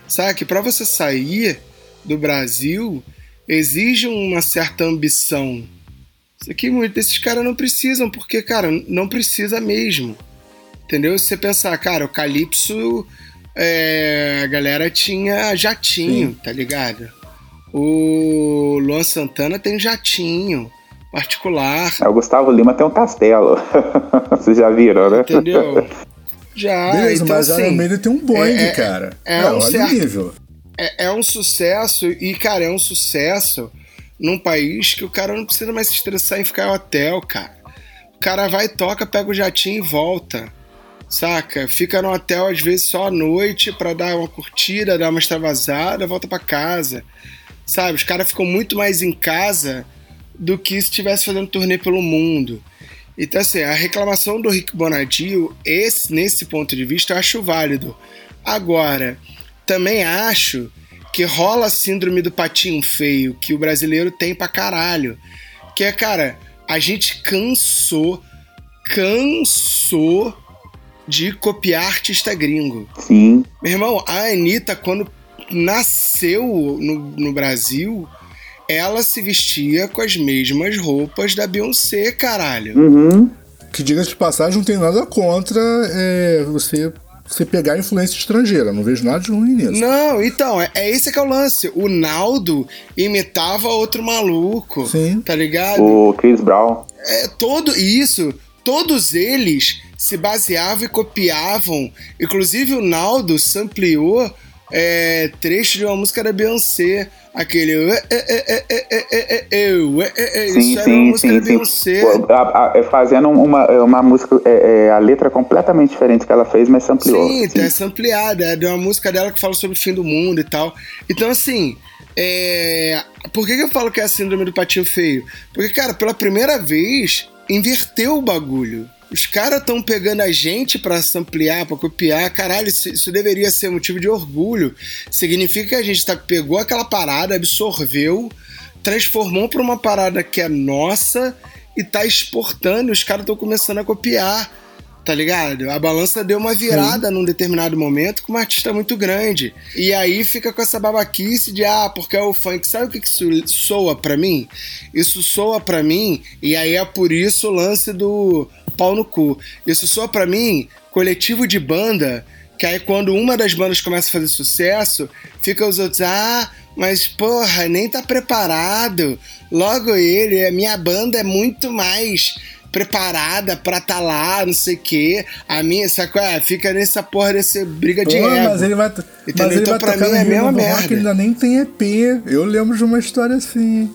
Speaker 2: saca? E pra você sair do Brasil exige uma certa ambição. Isso aqui muitos desses caras não precisam, porque, cara, não precisa mesmo. Entendeu? Se você pensar, cara, o Calypso, é, a galera tinha jatinho, tá ligado? O Luan Santana tem jatinho particular,
Speaker 4: o Gustavo Lima tem um castelo. Vocês já viram, né?
Speaker 2: entendeu? Já,
Speaker 3: Beleza,
Speaker 2: então
Speaker 3: mas
Speaker 2: assim,
Speaker 3: Maiden tem um Boeing,
Speaker 2: é-
Speaker 3: cara.
Speaker 2: é
Speaker 3: É,
Speaker 2: um
Speaker 3: olha
Speaker 2: certo-
Speaker 3: o nível.
Speaker 2: É, é um sucesso e, cara, é um sucesso num país que o cara não precisa mais se estressar em ficar em hotel, cara. O cara vai, toca, pega o jatinho e volta. Saca? Fica no hotel às vezes só à noite pra dar uma curtida, dar uma extravasada, volta pra casa. Sabe? Os caras ficam muito mais em casa do que se estivesse fazendo turnê pelo mundo. Então, assim, a reclamação do Rick Bonadio, esse, nesse ponto de vista, eu acho válido. Agora, também acho que rola a síndrome do patinho feio, que o brasileiro tem pra caralho. Que é, cara, a gente cansou, cansou de copiar artista gringo.
Speaker 4: Sim.
Speaker 2: Meu irmão, a Anitta, quando nasceu no, no Brasil, ela se vestia com as mesmas roupas da Beyoncé, caralho.
Speaker 4: Uhum.
Speaker 3: Que diga-se de passagem, não tem nada contra é, você, você pegar influência estrangeira. Não vejo nada de ruim nisso.
Speaker 2: Não, então, é, é esse que é o lance. O Naldo imitava outro maluco,
Speaker 3: Sim.
Speaker 2: tá ligado?
Speaker 4: O Chris Brown.
Speaker 2: É, todo isso, todos eles se baseavam e copiavam. Inclusive o Naldo sampleou é, trecho de uma música da Beyoncé. Aquele.
Speaker 4: Sim,
Speaker 2: Isso era uma
Speaker 4: sim,
Speaker 2: música
Speaker 4: sim,
Speaker 2: da
Speaker 4: sim.
Speaker 2: Beyoncé.
Speaker 4: Pô, a- a- é fazendo uma, uma música, é, é, a letra completamente diferente que ela fez, mas ampliou.
Speaker 2: Sim, tá essa ampliada. É de uma música dela que fala sobre o fim do mundo e tal. Então, assim, é... por que, que eu falo que é a síndrome do patinho feio? Porque, cara, pela primeira vez, inverteu o bagulho. Os caras estão pegando a gente pra ampliar, pra copiar. Caralho, isso, isso deveria ser motivo de orgulho. Significa que a gente tá, pegou aquela parada, absorveu, transformou pra uma parada que é nossa e tá exportando. Os caras estão começando a copiar tá ligado? A balança deu uma virada num determinado momento com uma artista muito grande. E aí fica com essa babaquice de, ah, porque é o funk. Sabe o que que isso soa pra mim? Isso soa pra mim, e aí é por isso o lance do pau no cu. Isso soa pra mim coletivo de banda, que aí quando uma das bandas começa a fazer sucesso, fica os outros, ah, mas porra, nem tá preparado. Logo ele, a minha banda é muito mais preparada pra tá lá, não sei o quê. A minha, sabe qual é? Fica nessa porra dessa briga de
Speaker 3: Pô,
Speaker 2: ego.
Speaker 3: mas ele vai,
Speaker 2: Entendeu?
Speaker 3: mas ele
Speaker 2: Então,
Speaker 3: vai
Speaker 2: pra
Speaker 3: tocar
Speaker 2: mim,
Speaker 3: no
Speaker 2: é a
Speaker 3: Rio
Speaker 2: mesma
Speaker 3: Rock,
Speaker 2: merda.
Speaker 3: ainda nem tem EP. Eu lembro de uma história assim.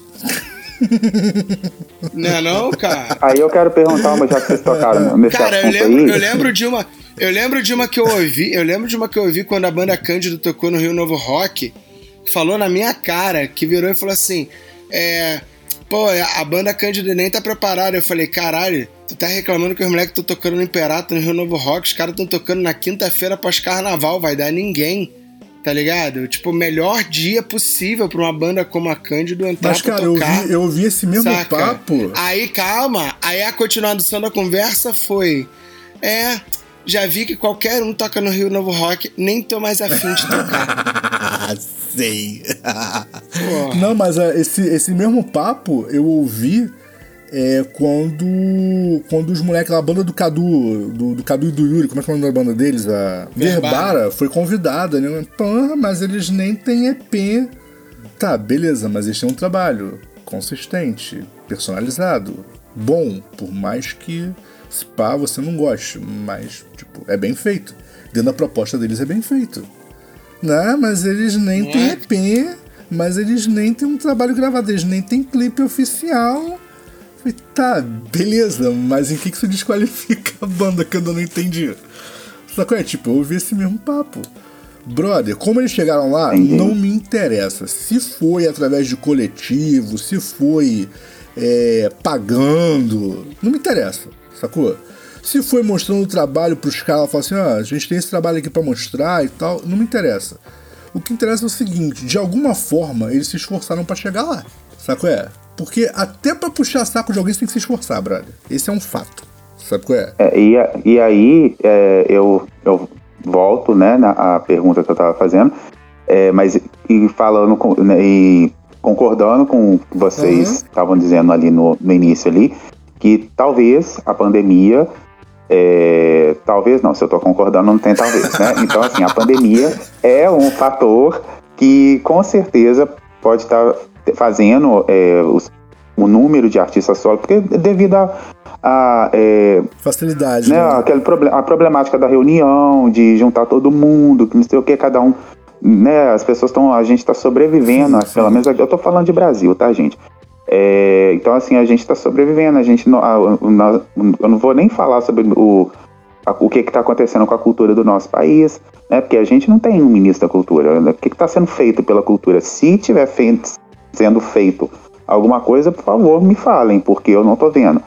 Speaker 2: Não é não, cara?
Speaker 4: Aí eu quero perguntar uma, já que vocês tocaram nesse
Speaker 2: Cara, eu lembro, eu lembro de uma. Eu lembro de uma que eu ouvi. Eu lembro de uma que eu ouvi quando a banda Cândido tocou no Rio Novo Rock. Falou na minha cara, que virou e falou assim: É. Pô, a banda Cândido nem tá preparada. Eu falei, caralho, tu tá reclamando que os moleques estão tocando no Imperato, no Rio Novo Rock, os caras estão tocando na quinta-feira pós-carnaval, vai dar ninguém. Tá ligado? Tipo, o melhor dia possível pra uma banda como a Cândido entrar
Speaker 3: Mas, cara, eu
Speaker 2: tocar.
Speaker 3: vi, eu vi esse mesmo
Speaker 2: Saca?
Speaker 3: papo.
Speaker 2: Aí, calma. Aí a continuação da conversa foi: É, Já vi que qualquer um toca no Rio Novo Rock, nem tô mais afim de tocar.
Speaker 3: Sei. Não, mas é, esse, esse mesmo papo eu ouvi é, quando quando os moleques a banda do Cadu, do, do Cadu e do Yuri, como é que é o nome da banda deles? A
Speaker 2: Verbara.
Speaker 3: Verbara foi convidada, né? Porra, mas eles nem têm EP. Tá, beleza, mas eles têm um trabalho consistente, personalizado, bom, por mais que spa você não goste, mas tipo, é bem feito. Dentro da proposta deles é bem feito. Não, mas eles nem
Speaker 2: Não
Speaker 3: têm
Speaker 2: é?
Speaker 3: EP, mas eles nem têm um trabalho gravado, eles nem têm clipe oficial. Falei, tá, beleza, mas em que, que isso desqualifica a banda que eu ainda não entendi? Só que é, tipo, eu ouvi esse mesmo papo. Brother, como eles chegaram lá,
Speaker 4: Entendi.
Speaker 3: não me interessa. Se foi através de coletivo, se foi é, pagando, não me interessa, sacou? Se foi mostrando o trabalho pros caras, falar assim, ah, a gente tem esse trabalho aqui pra mostrar e tal, não me interessa. O que interessa é o seguinte, de alguma forma eles se esforçaram pra chegar lá, sacou? É? Porque até pra puxar saco de alguém você tem que se esforçar, brother. Esse é um fato, sacou? É?
Speaker 4: É, e, a- e aí é, eu, eu volto né, na a pergunta que eu estava fazendo, é, mas e falando com, né, e concordando com o que vocês
Speaker 3: Uhum.
Speaker 4: estavam dizendo ali no, no início ali, que talvez a pandemia é, talvez não, se eu tô concordando, não tem talvez, né? Então, assim, a pandemia é um fator que com certeza pode estar fazendo é, os- o número de artistas solo, porque devido a, a, é,
Speaker 3: Facilidade,
Speaker 4: né,
Speaker 3: né?
Speaker 4: aquele proble- a problemática da reunião, de juntar todo mundo, que não sei o que, cada um. Né, as pessoas estão. A gente está sobrevivendo,
Speaker 3: Sim, sim.
Speaker 4: pelo menos eu tô falando de Brasil, tá, gente? É, então, assim, a gente está sobrevivendo, a gente não. a- o- nós- eu não vou nem falar sobre o, o que está acontecendo com a cultura do nosso país, né? Porque a gente não tem um ministro da cultura. né? O que está sendo feito pela cultura? Se tiver sendo feito alguma coisa, por favor, me falem, porque eu não tô vendo.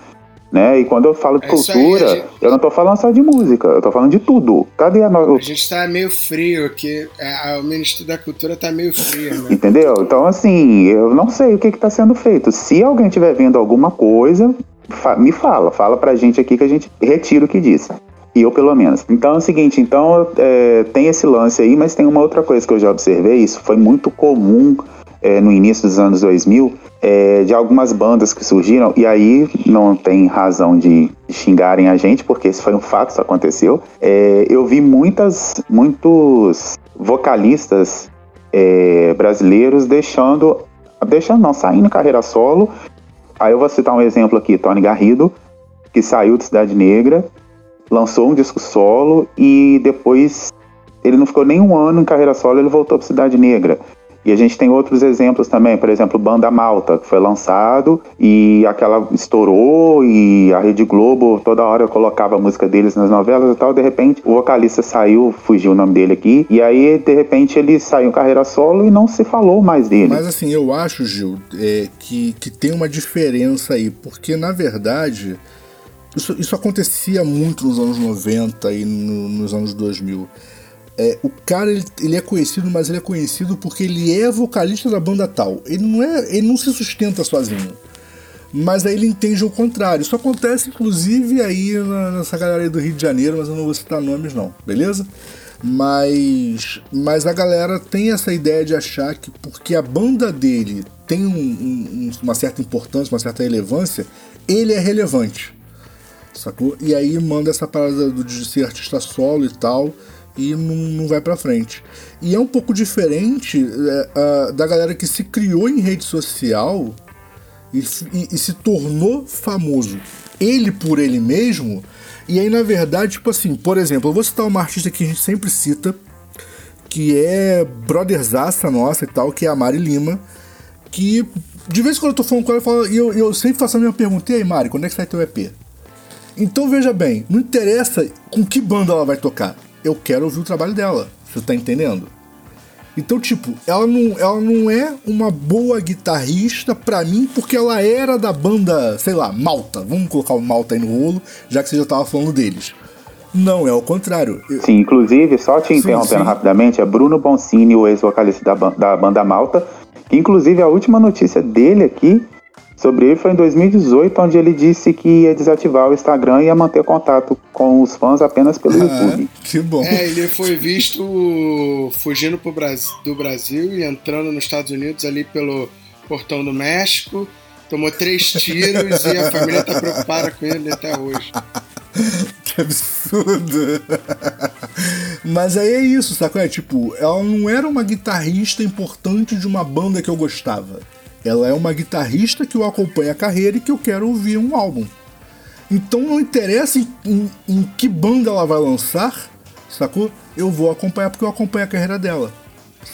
Speaker 4: Né? E quando eu falo de
Speaker 2: É
Speaker 4: cultura,
Speaker 2: a gente-
Speaker 4: eu não tô falando só de música, eu tô falando de tudo. Cadê a
Speaker 2: A
Speaker 4: no...
Speaker 2: gente tá meio frio aqui. é, o Ministério da Cultura tá meio frio, né?
Speaker 4: Entendeu? Então, assim, eu não sei o que está sendo feito. Se alguém estiver vendo alguma coisa, fa- me fala. Fala pra gente aqui que a gente retira o que disse. E eu, pelo menos. Então é o seguinte, então é, tem esse lance aí, mas tem uma outra coisa que eu já observei, isso foi muito comum é, no início dos anos 2000, é, de algumas bandas que surgiram, e aí não tem razão de xingarem a gente, porque esse foi um fato, isso aconteceu. É, eu vi muitas, muitos vocalistas é, brasileiros deixando, deixando não, saindo carreira solo. Aí eu vou citar um exemplo aqui, Tony Garrido, que saiu de Cidade Negra, lançou um disco solo e depois ele não ficou nem um ano em carreira solo, ele voltou para Cidade Negra. E a gente tem outros exemplos também, por exemplo, Banda Malta, que foi lançado e aquela estourou e a Rede Globo toda hora colocava a música deles nas novelas e tal, de repente o vocalista saiu, fugiu o nome dele aqui, e aí de repente ele saiu carreira solo e não se falou mais dele.
Speaker 3: Mas assim, eu acho, Gil, é, que, que tem uma diferença aí, porque na verdade isso, isso acontecia muito nos anos 90 e no- nos anos 2000. É, o cara ele, ele é conhecido, mas ele é conhecido porque ele é vocalista da banda tal. Ele não é, ele não se sustenta sozinho. Mas aí ele entende o contrário. Isso acontece inclusive aí na- nessa galera aí do Rio de Janeiro, mas eu não vou citar nomes não, beleza? Mas, mas a galera tem essa ideia de achar que porque a banda dele tem um- um- um- uma certa importância, uma certa relevância, ele é relevante sacou? E aí manda essa parada do- de ser artista solo e tal, e não, não vai pra frente. E é um pouco diferente é, a- da galera que se criou em rede social e, e- e se tornou famoso. Ele por ele mesmo, e aí na verdade, tipo assim, por exemplo, eu vou citar uma artista que a gente sempre cita, que é brotherzaça nossa e tal, que é a Mari Lima, que de vez em quando eu tô falando com ela, eu falo- e eu, eu sempre faço a mesma pergunta, e aí Mari, quando é que sai teu EP? Então veja bem, não interessa com que banda ela vai tocar. Eu quero ouvir o trabalho dela. Você tá entendendo? Então, tipo, ela não, ela não é uma boa guitarrista pra mim porque ela era da banda, sei lá, Malta. Vamos colocar o Malta aí no rolo, já que você já tava falando deles. Não, é o contrário. Eu-
Speaker 4: Sim, inclusive, só te
Speaker 3: Sim,
Speaker 4: interrompendo
Speaker 3: sim.
Speaker 4: rapidamente, é Bruno Boncini, o ex-vocalista da, da banda Malta, que inclusive a última notícia dele aqui sobre ele foi em 2018, onde ele disse que ia desativar o Instagram e ia manter contato com os fãs apenas pelo
Speaker 3: Ah,
Speaker 4: YouTube.
Speaker 3: que bom.
Speaker 2: É, ele foi visto fugindo pro Brasil, do Brasil e entrando nos Estados Unidos ali pelo portão do México. Tomou três tiros e a família tá preocupada com ele até hoje.
Speaker 3: Que absurdo. Mas aí é isso, sacou? É tipo, ela não era uma guitarrista importante de uma banda que eu gostava. Ela é uma guitarrista que eu acompanho a carreira e que eu quero ouvir um álbum. Então não interessa em, em- em que banda ela vai lançar, sacou? Eu vou acompanhar porque eu acompanho a carreira dela,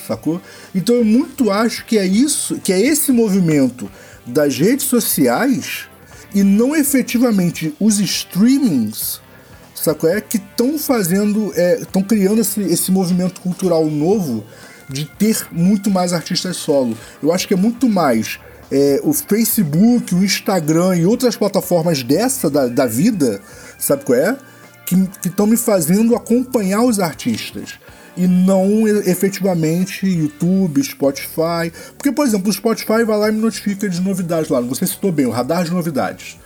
Speaker 3: sacou? Então eu muito acho que é isso, que é esse movimento das redes sociais e não efetivamente os streamings, sacou? É que estão fazendo, estão criando esse, esse movimento cultural novo de ter muito mais artistas solo. Eu acho que é muito mais é, o Facebook, o Instagram e outras plataformas dessa da, da vida, sabe qual é? Que estão me fazendo acompanhar os artistas. E não efetivamente YouTube, Spotify. Porque, por exemplo, o Spotify vai lá e me notifica de novidades lá. Você citou bem, o radar de novidades.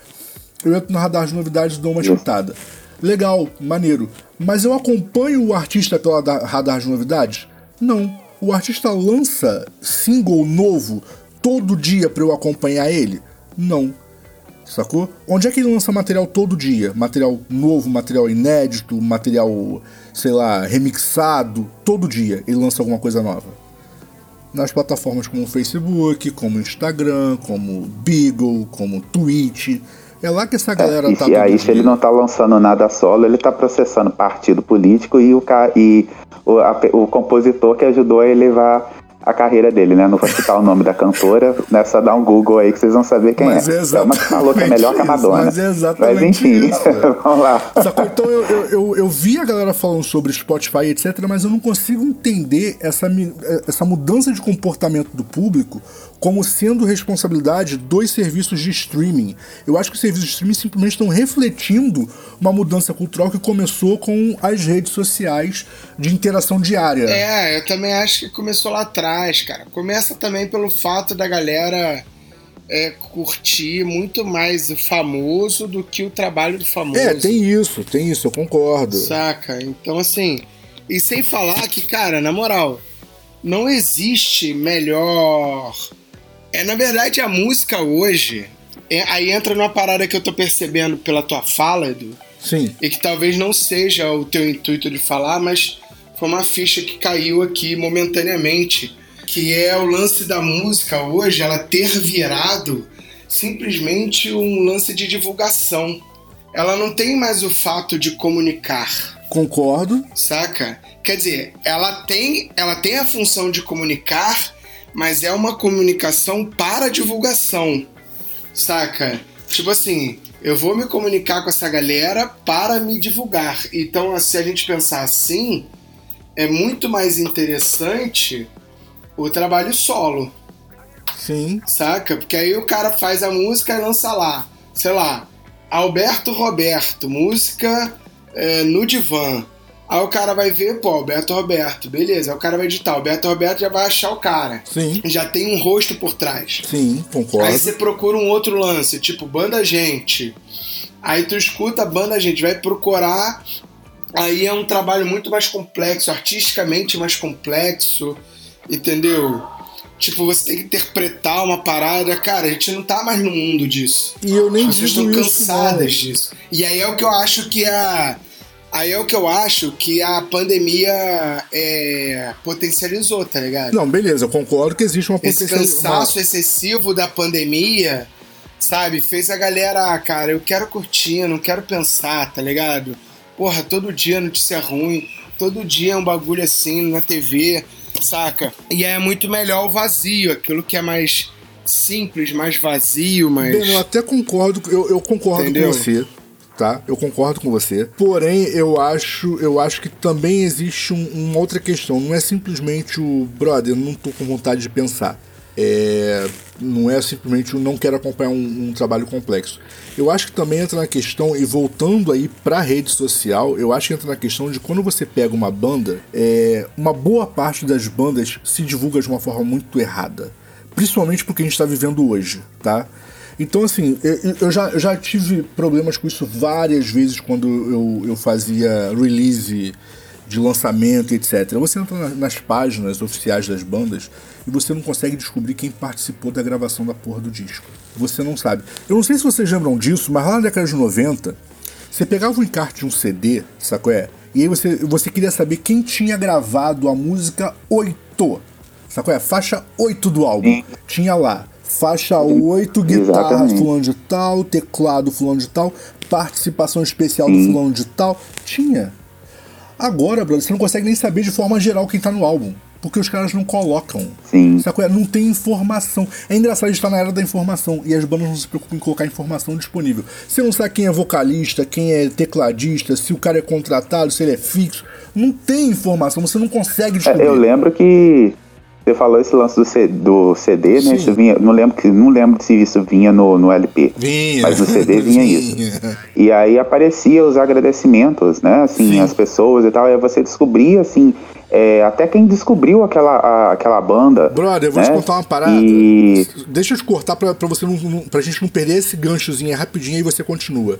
Speaker 3: Eu entro no radar de novidades e dou uma escutada. Legal, maneiro. Mas eu acompanho o artista pelo radar- radar de novidades? Não. O artista lança single novo todo dia pra eu acompanhar ele? Não. Sacou? Onde é que ele lança material todo dia? Material novo, material inédito, material, sei lá, remixado, todo dia ele lança alguma coisa nova. Nas plataformas como Facebook, como Instagram, como Beagle, como Twitch. É lá que essa galera
Speaker 4: e
Speaker 3: tá. todo
Speaker 4: aí, se ele não tá lançando nada solo, ele tá processando partido político e o, e o, a o compositor que ajudou a elevar a carreira dele, né? Não vou citar o nome da cantora, né? Só dá um Google aí que vocês vão saber quem
Speaker 3: Mas
Speaker 4: é.
Speaker 3: é
Speaker 4: uma que falou que é melhor que a
Speaker 3: exatamente isso,
Speaker 4: Madonna.
Speaker 3: mas é exatamente
Speaker 4: Mas enfim,
Speaker 3: isso.
Speaker 4: vamos lá.
Speaker 3: Sacou? Então eu, eu, eu, eu vi a galera falando sobre Spotify, etc., mas eu não consigo entender essa, essa mudança de comportamento do público como sendo responsabilidade dos serviços de streaming. Eu acho que os serviços de streaming simplesmente estão refletindo uma mudança cultural que começou com as redes sociais de interação diária.
Speaker 2: É, eu também acho que começou lá atrás, cara. Começa também pelo fato da galera é, curtir muito mais o famoso do que o trabalho do famoso.
Speaker 3: É, tem isso, tem isso, eu concordo.
Speaker 2: Saca? Então, assim. E sem falar que, cara, na moral, não existe melhor. É, na verdade, a música hoje. é- aí entra numa parada que eu tô percebendo pela tua fala, Edu,
Speaker 3: Sim.
Speaker 2: e que talvez não seja o teu intuito de falar, mas foi uma ficha que caiu aqui momentaneamente, que é o lance da música hoje, ela ter virado simplesmente um lance de divulgação. Ela não tem mais o fato de comunicar,
Speaker 3: Concordo.
Speaker 2: saca? Quer dizer, ela tem, ela tem a função de comunicar, mas é uma comunicação para divulgação, saca? Tipo assim, eu vou me comunicar com essa galera para me divulgar. Então, se a gente pensar assim, é muito mais interessante o trabalho solo,
Speaker 3: Sim.
Speaker 2: saca? Porque aí o cara faz a música e lança lá, sei lá, Alberto Roberto, música é, no divã. Aí o cara vai ver, pô, Alberto Roberto, beleza. Aí o cara vai editar, Alberto Roberto já vai achar o cara.
Speaker 3: Sim.
Speaker 2: Já tem um rosto por trás.
Speaker 3: Sim, concordo.
Speaker 2: Aí você procura um outro lance, tipo Banda Gente. Aí tu escuta a Banda Gente, vai procurar. Aí é um trabalho muito mais complexo, artisticamente mais complexo, entendeu? Tipo, você tem que interpretar uma parada. Cara, a gente não tá mais no mundo disso.
Speaker 3: E eu nem
Speaker 2: As pessoas
Speaker 3: digo
Speaker 2: estão
Speaker 3: isso,
Speaker 2: cansadas
Speaker 3: não.
Speaker 2: disso. E aí é o que eu acho que a. Aí é o que eu acho que a pandemia é, potencializou, tá ligado?
Speaker 3: Não, beleza, eu concordo que existe uma
Speaker 2: Esse
Speaker 3: potencial-
Speaker 2: cansaço excessivo da pandemia, sabe, fez a galera, ah, cara, eu quero curtir, eu não quero pensar, tá ligado? Porra, todo dia notícia ruim, todo dia é um bagulho assim na TV, saca? E é muito melhor o vazio, aquilo que é mais simples, mais vazio, mais.
Speaker 3: Bem, eu até concordo, eu, eu concordo
Speaker 2: Entendeu?
Speaker 3: com você, tá? Eu concordo com você. Porém, eu acho, eu acho que também existe um- uma outra questão. Não é simplesmente o brother, eu não tô com vontade de pensar. É, não é simplesmente o não quero acompanhar um, um trabalho complexo. Eu acho que também entra na questão, e voltando aí pra rede social, eu acho que entra na questão de quando você pega uma banda, é, uma boa parte das bandas se divulga de uma forma muito errada. Principalmente porque a gente está vivendo hoje, tá? Então, assim, eu, eu já, eu já tive problemas com isso várias vezes quando eu, eu fazia release de lançamento, etc. Você entra na- nas páginas oficiais das bandas e você não consegue descobrir quem participou da gravação da porra do disco. Você não sabe. Eu não sei se vocês lembram disso, mas lá na década de 90, você pegava o encarte de um CD, sacou? É? E aí você, você queria saber quem tinha gravado a música 8. Sacou? É? Faixa 8 do álbum. Tinha lá. Faixa 8, guitarra
Speaker 4: Exatamente.
Speaker 3: fulano de tal, teclado fulano de tal, participação especial do fulano de tal. Tinha. Agora, brother, você não consegue nem saber de forma geral quem tá no álbum. Porque os caras não colocam.
Speaker 4: Sim.
Speaker 3: Sacou? É? Não tem informação. É engraçado a gente estar na era da informação e as bandas não se preocupam em colocar informação disponível. Você não sabe quem é vocalista, quem é tecladista, se o cara é contratado, se ele é fixo. Não tem informação, você não consegue
Speaker 4: É,
Speaker 3: descobrir.
Speaker 4: eu lembro que você falou esse lance do, C- do CD, né?
Speaker 3: Sim.
Speaker 4: Isso vinha, não lembro que não lembro se isso vinha no, no LP.
Speaker 3: Vinha.
Speaker 4: Mas no CD vinha isso.
Speaker 3: Vinha.
Speaker 4: E aí aparecia os agradecimentos, né? Assim,
Speaker 3: Sim.
Speaker 4: as pessoas e tal. E aí você descobria, assim, é, até quem descobriu aquela, a- aquela banda.
Speaker 3: Brother, eu vou
Speaker 4: né?
Speaker 3: te contar uma parada.
Speaker 4: E
Speaker 3: Deixa eu te cortar pra, pra você não, não, pra gente não perder esse ganchozinho aí rapidinho e você continua.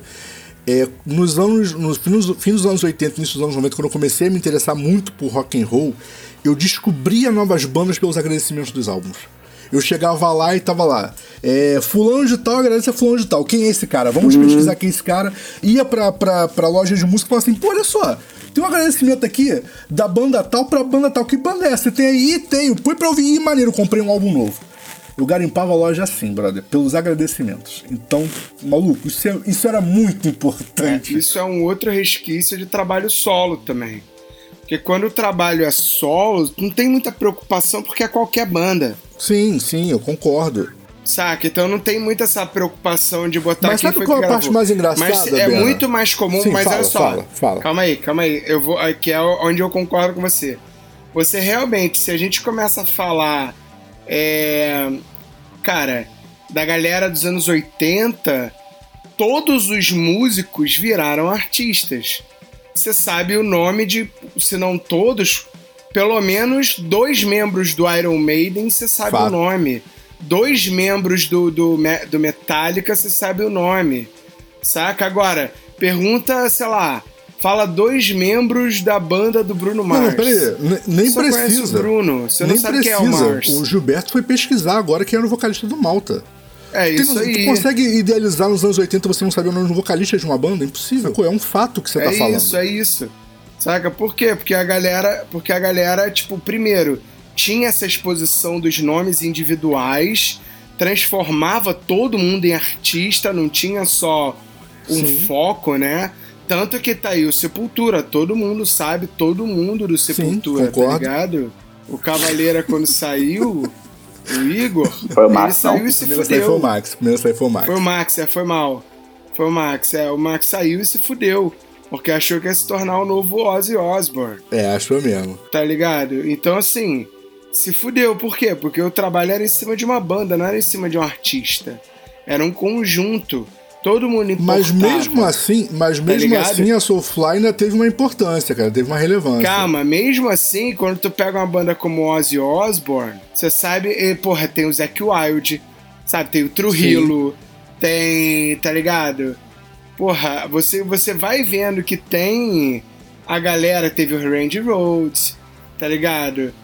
Speaker 3: É, nos anos, nos dos anos 80, início dos anos 90, quando eu comecei a me interessar muito por rock and roll, eu descobria novas bandas pelos agradecimentos dos álbuns. Eu chegava lá e tava lá. É, fulano de tal agradece a fulano de tal. Quem é esse cara? Vamos pesquisar quem é esse cara. Ia pra, pra, pra loja de música e falava assim, pô, olha só, tem um agradecimento aqui da banda tal pra banda tal. Que banda é essa? Você tem aí? Tenho. Põe pra ouvir. Ih, maneiro, comprei um álbum novo. Eu garimpava a loja assim, brother, pelos agradecimentos. Então, maluco, isso, é- isso era muito importante.
Speaker 2: Isso é um outro resquício de trabalho solo também. Porque quando o trabalho é solo, não tem muita preocupação porque é qualquer banda.
Speaker 3: Sim, sim, eu concordo.
Speaker 2: Saca? Então não tem muita essa preocupação de botar
Speaker 3: Mas sabe qual é a parte mais engraçada,
Speaker 2: Mas é
Speaker 3: Berna?
Speaker 2: muito mais comum,
Speaker 3: Sim,
Speaker 2: mas
Speaker 3: fala,
Speaker 2: olha só.
Speaker 3: fala, fala.
Speaker 2: Calma aí, calma aí. Eu vou, aqui é onde eu concordo com você. Você realmente, se a gente começa a falar, é, cara, da galera dos anos 80, todos os músicos viraram artistas. Você sabe o nome de, se não todos, pelo menos dois membros do Iron Maiden, você sabe
Speaker 3: Fato.
Speaker 2: o nome. Dois membros do, do, do Metallica, você sabe o nome. Saca? Agora, pergunta, sei lá, fala dois membros da banda do Bruno
Speaker 3: Não,
Speaker 2: Mars.
Speaker 3: não, peraí, n- nem
Speaker 2: Só
Speaker 3: precisa.
Speaker 2: o Bruno, você não
Speaker 3: nem
Speaker 2: sabe
Speaker 3: precisa.
Speaker 2: quem é o Mars.
Speaker 3: O Gilberto foi pesquisar agora quem era o vocalista do Malta.
Speaker 2: É
Speaker 3: Tem-
Speaker 2: isso aí.
Speaker 3: Tu consegue idealizar nos anos 80 você não saber o nome do vocalista de uma banda? Impossível. É um fato que você
Speaker 2: é
Speaker 3: tá falando.
Speaker 2: isso, é isso. Saca? Por quê? Porque a galera, porque a galera, tipo, primeiro, tinha essa exposição dos nomes individuais, transformava todo mundo em artista, não tinha só um
Speaker 3: Sim.
Speaker 2: foco, né? Tanto que tá aí o Sepultura, todo mundo sabe, todo mundo do Sepultura, tá
Speaker 3: concordo.
Speaker 2: ligado? O Cavaleira, quando saiu, o Igor,
Speaker 4: Foi o
Speaker 2: ele
Speaker 4: Max,
Speaker 2: saiu
Speaker 4: não?
Speaker 2: e se
Speaker 3: Primeiro sair foi
Speaker 2: fudeu.
Speaker 3: o Max. Primeiro sair foi o Max.
Speaker 2: Foi o Max, é, foi mal. Foi o Max, é. O Max saiu e se fudeu. Porque achou que ia se tornar o novo Ozzy Osbourne,
Speaker 3: É, achou mesmo.
Speaker 2: tá ligado? Então, assim, se fudeu. Por quê? Porque o trabalho era em cima de uma banda, não era em cima de um artista. Era um conjunto. Todo mundo importava.
Speaker 3: Mas mesmo assim, mas mesmo
Speaker 2: Tá
Speaker 3: assim a Soulfly ainda teve uma importância, cara, teve uma relevância.
Speaker 2: Calma, mesmo assim, quando tu pega uma banda como Ozzy Osbourne, você sabe, e, porra, tem o Zac Wild, sabe? Tem o Trujillo, tem, tá ligado? Porra, você, você vai vendo que tem a galera, teve o Randy Rhodes, tá ligado?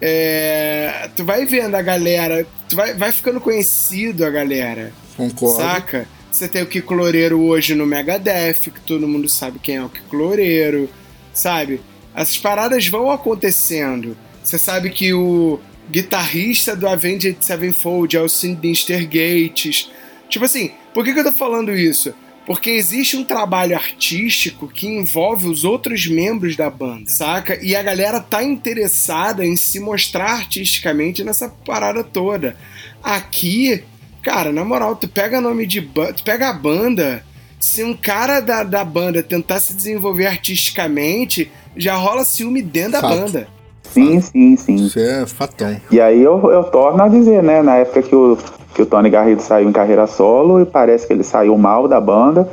Speaker 2: É, tu vai vendo a galera, tu vai, vai ficando conhecido a galera.
Speaker 3: Concordo.
Speaker 2: Saca? Você tem o Kiko Loureiro hoje no Megadeth, que todo mundo sabe quem é o Kiko Loureiro, sabe? Essas paradas vão acontecendo. Você sabe que o guitarrista do Avenged Sevenfold é o Sinister Gates. Tipo assim, por que, que eu tô falando isso? Porque existe um trabalho artístico que envolve os outros membros da banda, saca? E a galera tá interessada em se mostrar artisticamente nessa parada toda. Aqui, cara, na moral, tu pega nome de banda, tu pega a banda, se um cara da, da banda tentar se desenvolver artisticamente, já rola ciúme dentro da
Speaker 3: Fato.
Speaker 2: banda.
Speaker 4: Sim, sim, sim.
Speaker 3: Isso é fatão.
Speaker 4: E aí eu, eu torno a dizer, né? Na época que o, que o Tony Garrido saiu em carreira solo, e parece que ele saiu mal da banda.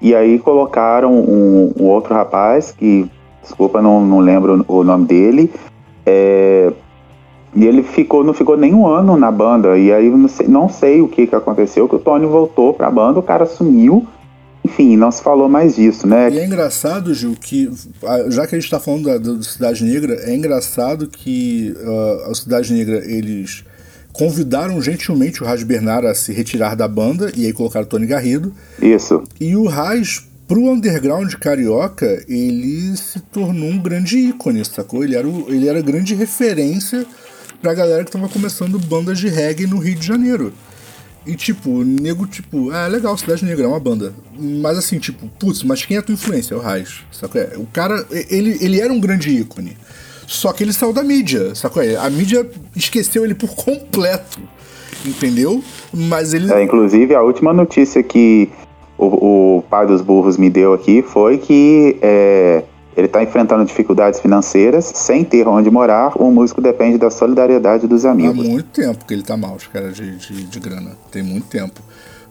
Speaker 4: E aí colocaram um, um outro rapaz, que, desculpa, não, não lembro o nome dele. É, E ele ficou, não ficou nem um ano na banda. E aí não sei, não sei o que, que aconteceu, que o Tony voltou pra banda, o cara sumiu. Enfim, não se falou mais disso, né?
Speaker 3: E é engraçado, Gil, que ah, já que a gente tá falando da, da Cidade Negra, é engraçado que uh, a Cidade Negra, eles convidaram gentilmente o Raj Bernard a se retirar da banda e aí colocaram o Tony Garrido.
Speaker 4: Isso.
Speaker 3: E o Raj, pro underground carioca, ele se tornou um grande ícone, sacou? Ele era, o, ele era grande referência pra galera que tava começando bandas de reggae no Rio de Janeiro. E tipo, nego, tipo, ah, legal, Cidade Negra, é uma banda. Mas assim, tipo, putz, mas quem é a tua influência? É o Raiz. Sacou? É, o cara, ele, ele era um grande ícone. Só que ele saiu da mídia, sacou? É, a mídia esqueceu ele por completo. Entendeu? Mas ele.
Speaker 4: É, inclusive, a última notícia que o, o pai dos burros me deu aqui foi que é, ele está enfrentando dificuldades financeiras sem ter onde morar. O músico depende da solidariedade dos amigos.
Speaker 3: Há muito tempo que ele está mal, os caras de, de, de grana. Tem muito tempo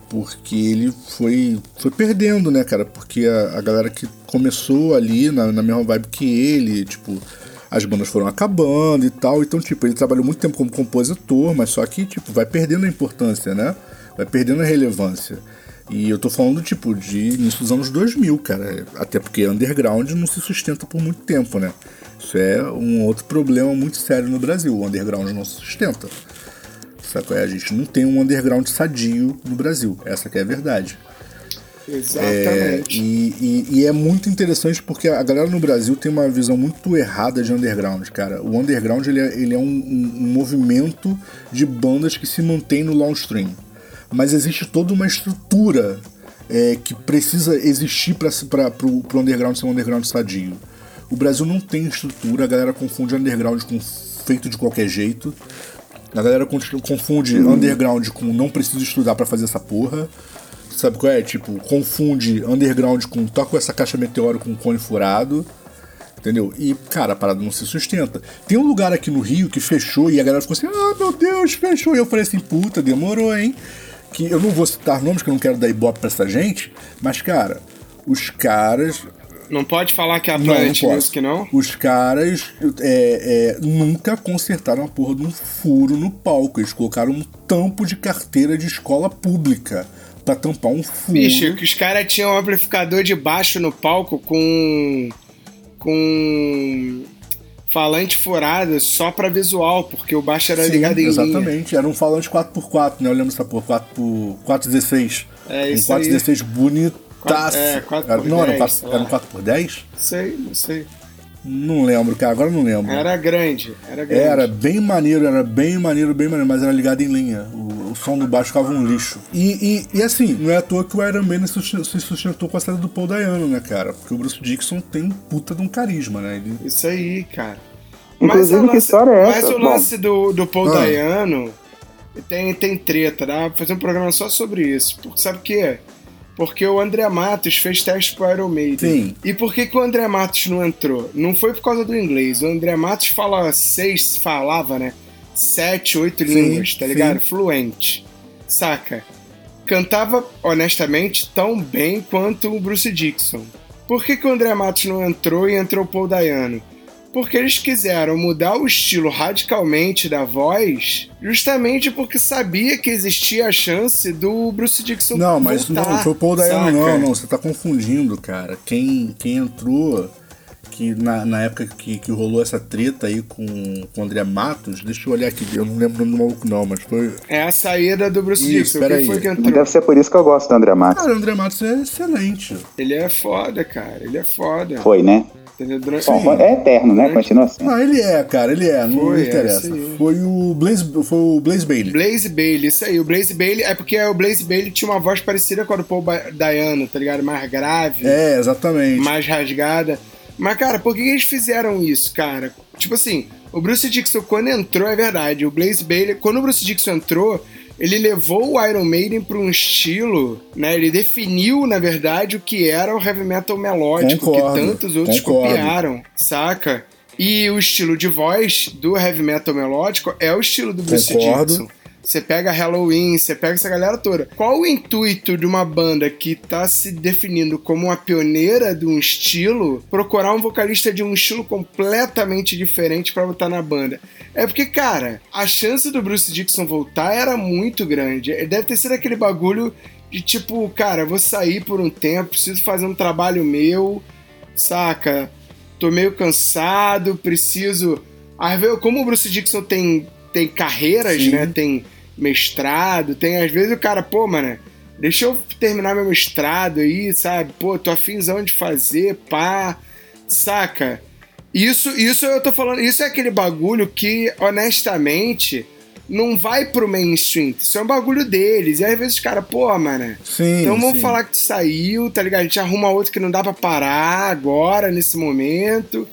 Speaker 3: porque ele foi, foi perdendo, né, cara? Porque a, a galera que começou ali na, na mesma vibe que ele, tipo, as bandas foram acabando e tal. Então, tipo, ele trabalhou muito tempo como compositor, mas só que, tipo, vai perdendo a importância, né? Vai perdendo a relevância. E eu tô falando, tipo, de início dos anos 2000, cara. Até porque underground não se sustenta por muito tempo, né? Isso é um outro problema muito sério no Brasil. O underground não se sustenta. Sabe? A gente não tem um underground sadio no Brasil. Essa que é a verdade.
Speaker 2: Exatamente.
Speaker 3: É, e, e, e, é muito interessante porque a galera no Brasil tem uma visão muito errada de underground, cara. O underground ele é, ele é um, um, um movimento de bandas que se mantém no downstream mas existe toda uma estrutura é, que precisa existir para o underground ser um underground sadio. O Brasil não tem estrutura, a galera confunde underground com feito de qualquer jeito. A galera confunde underground com não preciso estudar para fazer essa porra. Sabe qual é? Tipo, confunde underground com toca essa caixa meteoro com um cone furado. Entendeu? E, cara, a parada não se sustenta. Tem um lugar aqui no Rio que fechou e a galera ficou assim: ah, meu Deus, fechou. E eu falei assim: puta, demorou, hein? Que eu não vou citar nomes, que eu não quero dar ibope pra essa gente, mas, cara, os caras.
Speaker 2: Não pode falar que é a Planet não, não Music, não?
Speaker 3: Os caras é, é, nunca consertaram a porra de um furo no palco. Eles colocaram um tampo de carteira de escola pública pra tampar um furo.
Speaker 2: Bicho, que os caras tinham um amplificador de baixo no palco com. com falante furado só para visual, porque o baixo era
Speaker 3: Sim,
Speaker 2: ligado em
Speaker 3: Exatamente, linha. era um falante 4x4, né? Eu lembro dessa porra, 4 por 416.
Speaker 2: É isso
Speaker 3: um 416 bonitaço.
Speaker 2: É, 4
Speaker 3: era, Não, era um 4, era um 4x10?
Speaker 2: Sei, não sei.
Speaker 3: Não lembro, cara, agora não lembro.
Speaker 2: Era grande, era grande.
Speaker 3: Era bem maneiro, era bem maneiro, bem maneiro, mas era ligado em linha. O, o som do baixo ficava um lixo. E, e, e, assim, não é à toa que o Iron Man se sustentou com a saída do Paul Dayano, né, cara? Porque o Bruce Dixon tem um puta de um carisma, né? Ele...
Speaker 2: Isso aí, cara.
Speaker 4: Inclusive,
Speaker 2: lance,
Speaker 4: que história é essa?
Speaker 2: Mas o lance do, do Paul ah. Dayano tem, tem treta, dá pra fazer um programa só sobre isso. Porque sabe o que? Porque o André Matos fez teste pro Iron Maiden.
Speaker 3: Sim.
Speaker 2: E por que, que o André Matos não entrou? Não foi por causa do inglês. O André Matos fala seis, falava, né? Sete, oito sim, línguas, tá ligado? Sim. Fluente. Saca? Cantava, honestamente, tão bem quanto o Bruce Dixon. Por que, que o André Matos não entrou e entrou o Paul Dayano? Porque eles quiseram mudar o estilo radicalmente da voz, justamente porque sabia que existia a chance do Bruce Dixon
Speaker 3: Não, mas
Speaker 2: voltar,
Speaker 3: não, foi o Paul Dayano, não, não, você tá confundindo, cara. Quem, quem entrou que na, na época que, que rolou essa treta aí com, com o André Matos, deixa eu olhar aqui, eu não lembro o nome do maluco não, mas foi...
Speaker 2: É a saída do Bruce Dixon, quem foi que entrou?
Speaker 4: Deve ser por isso que eu gosto do André Matos.
Speaker 3: Cara, o André Matos é excelente.
Speaker 2: Ele é foda, cara, ele é foda.
Speaker 4: Foi, né? Bom, é eterno, né? Continua assim.
Speaker 3: Ah, ele é, cara, ele é, não foi, interessa. É foi o Blaze, foi o Blaze Bailey.
Speaker 2: Blaze Bailey, isso aí. O Blaze Bailey é porque o Blaze Bailey tinha uma voz parecida com a do Paul Dayano, tá ligado? Mais grave.
Speaker 3: É, exatamente.
Speaker 2: Mais rasgada. Mas, cara, por que eles fizeram isso, cara? Tipo assim, o Bruce Dixon, quando entrou, é verdade. O Blaze Bailey, quando o Bruce Dixon entrou, ele levou o Iron Maiden para um estilo, né? Ele definiu, na verdade, o que era o heavy metal melódico
Speaker 3: concordo,
Speaker 2: que tantos outros
Speaker 3: concordo.
Speaker 2: copiaram, saca? E o estilo de voz do heavy metal melódico é o estilo do Bruce
Speaker 3: concordo.
Speaker 2: Dixon. Você pega Halloween, você pega essa galera toda. Qual o intuito de uma banda que tá se definindo como uma pioneira de um estilo procurar um vocalista de um estilo completamente diferente para botar na banda? É porque, cara, a chance do Bruce Dixon voltar era muito grande. Deve ter sido aquele bagulho de tipo, cara, vou sair por um tempo, preciso fazer um trabalho meu, saca? Tô meio cansado, preciso. Às vezes, como o Bruce Dixon tem, tem carreiras,
Speaker 3: Sim.
Speaker 2: né? Tem mestrado, tem às vezes o cara, pô, mano, deixa eu terminar meu mestrado aí, sabe? Pô, tô afinzão de fazer, pá, saca? Isso, isso eu tô falando, isso é aquele bagulho que, honestamente, não vai pro mainstream. Isso é um bagulho deles. E às vezes os caras, pô, mano,
Speaker 3: Sim.
Speaker 2: então vamos
Speaker 3: sim.
Speaker 2: falar que tu saiu, tá ligado? A gente arruma outro que não dá pra parar agora, nesse momento.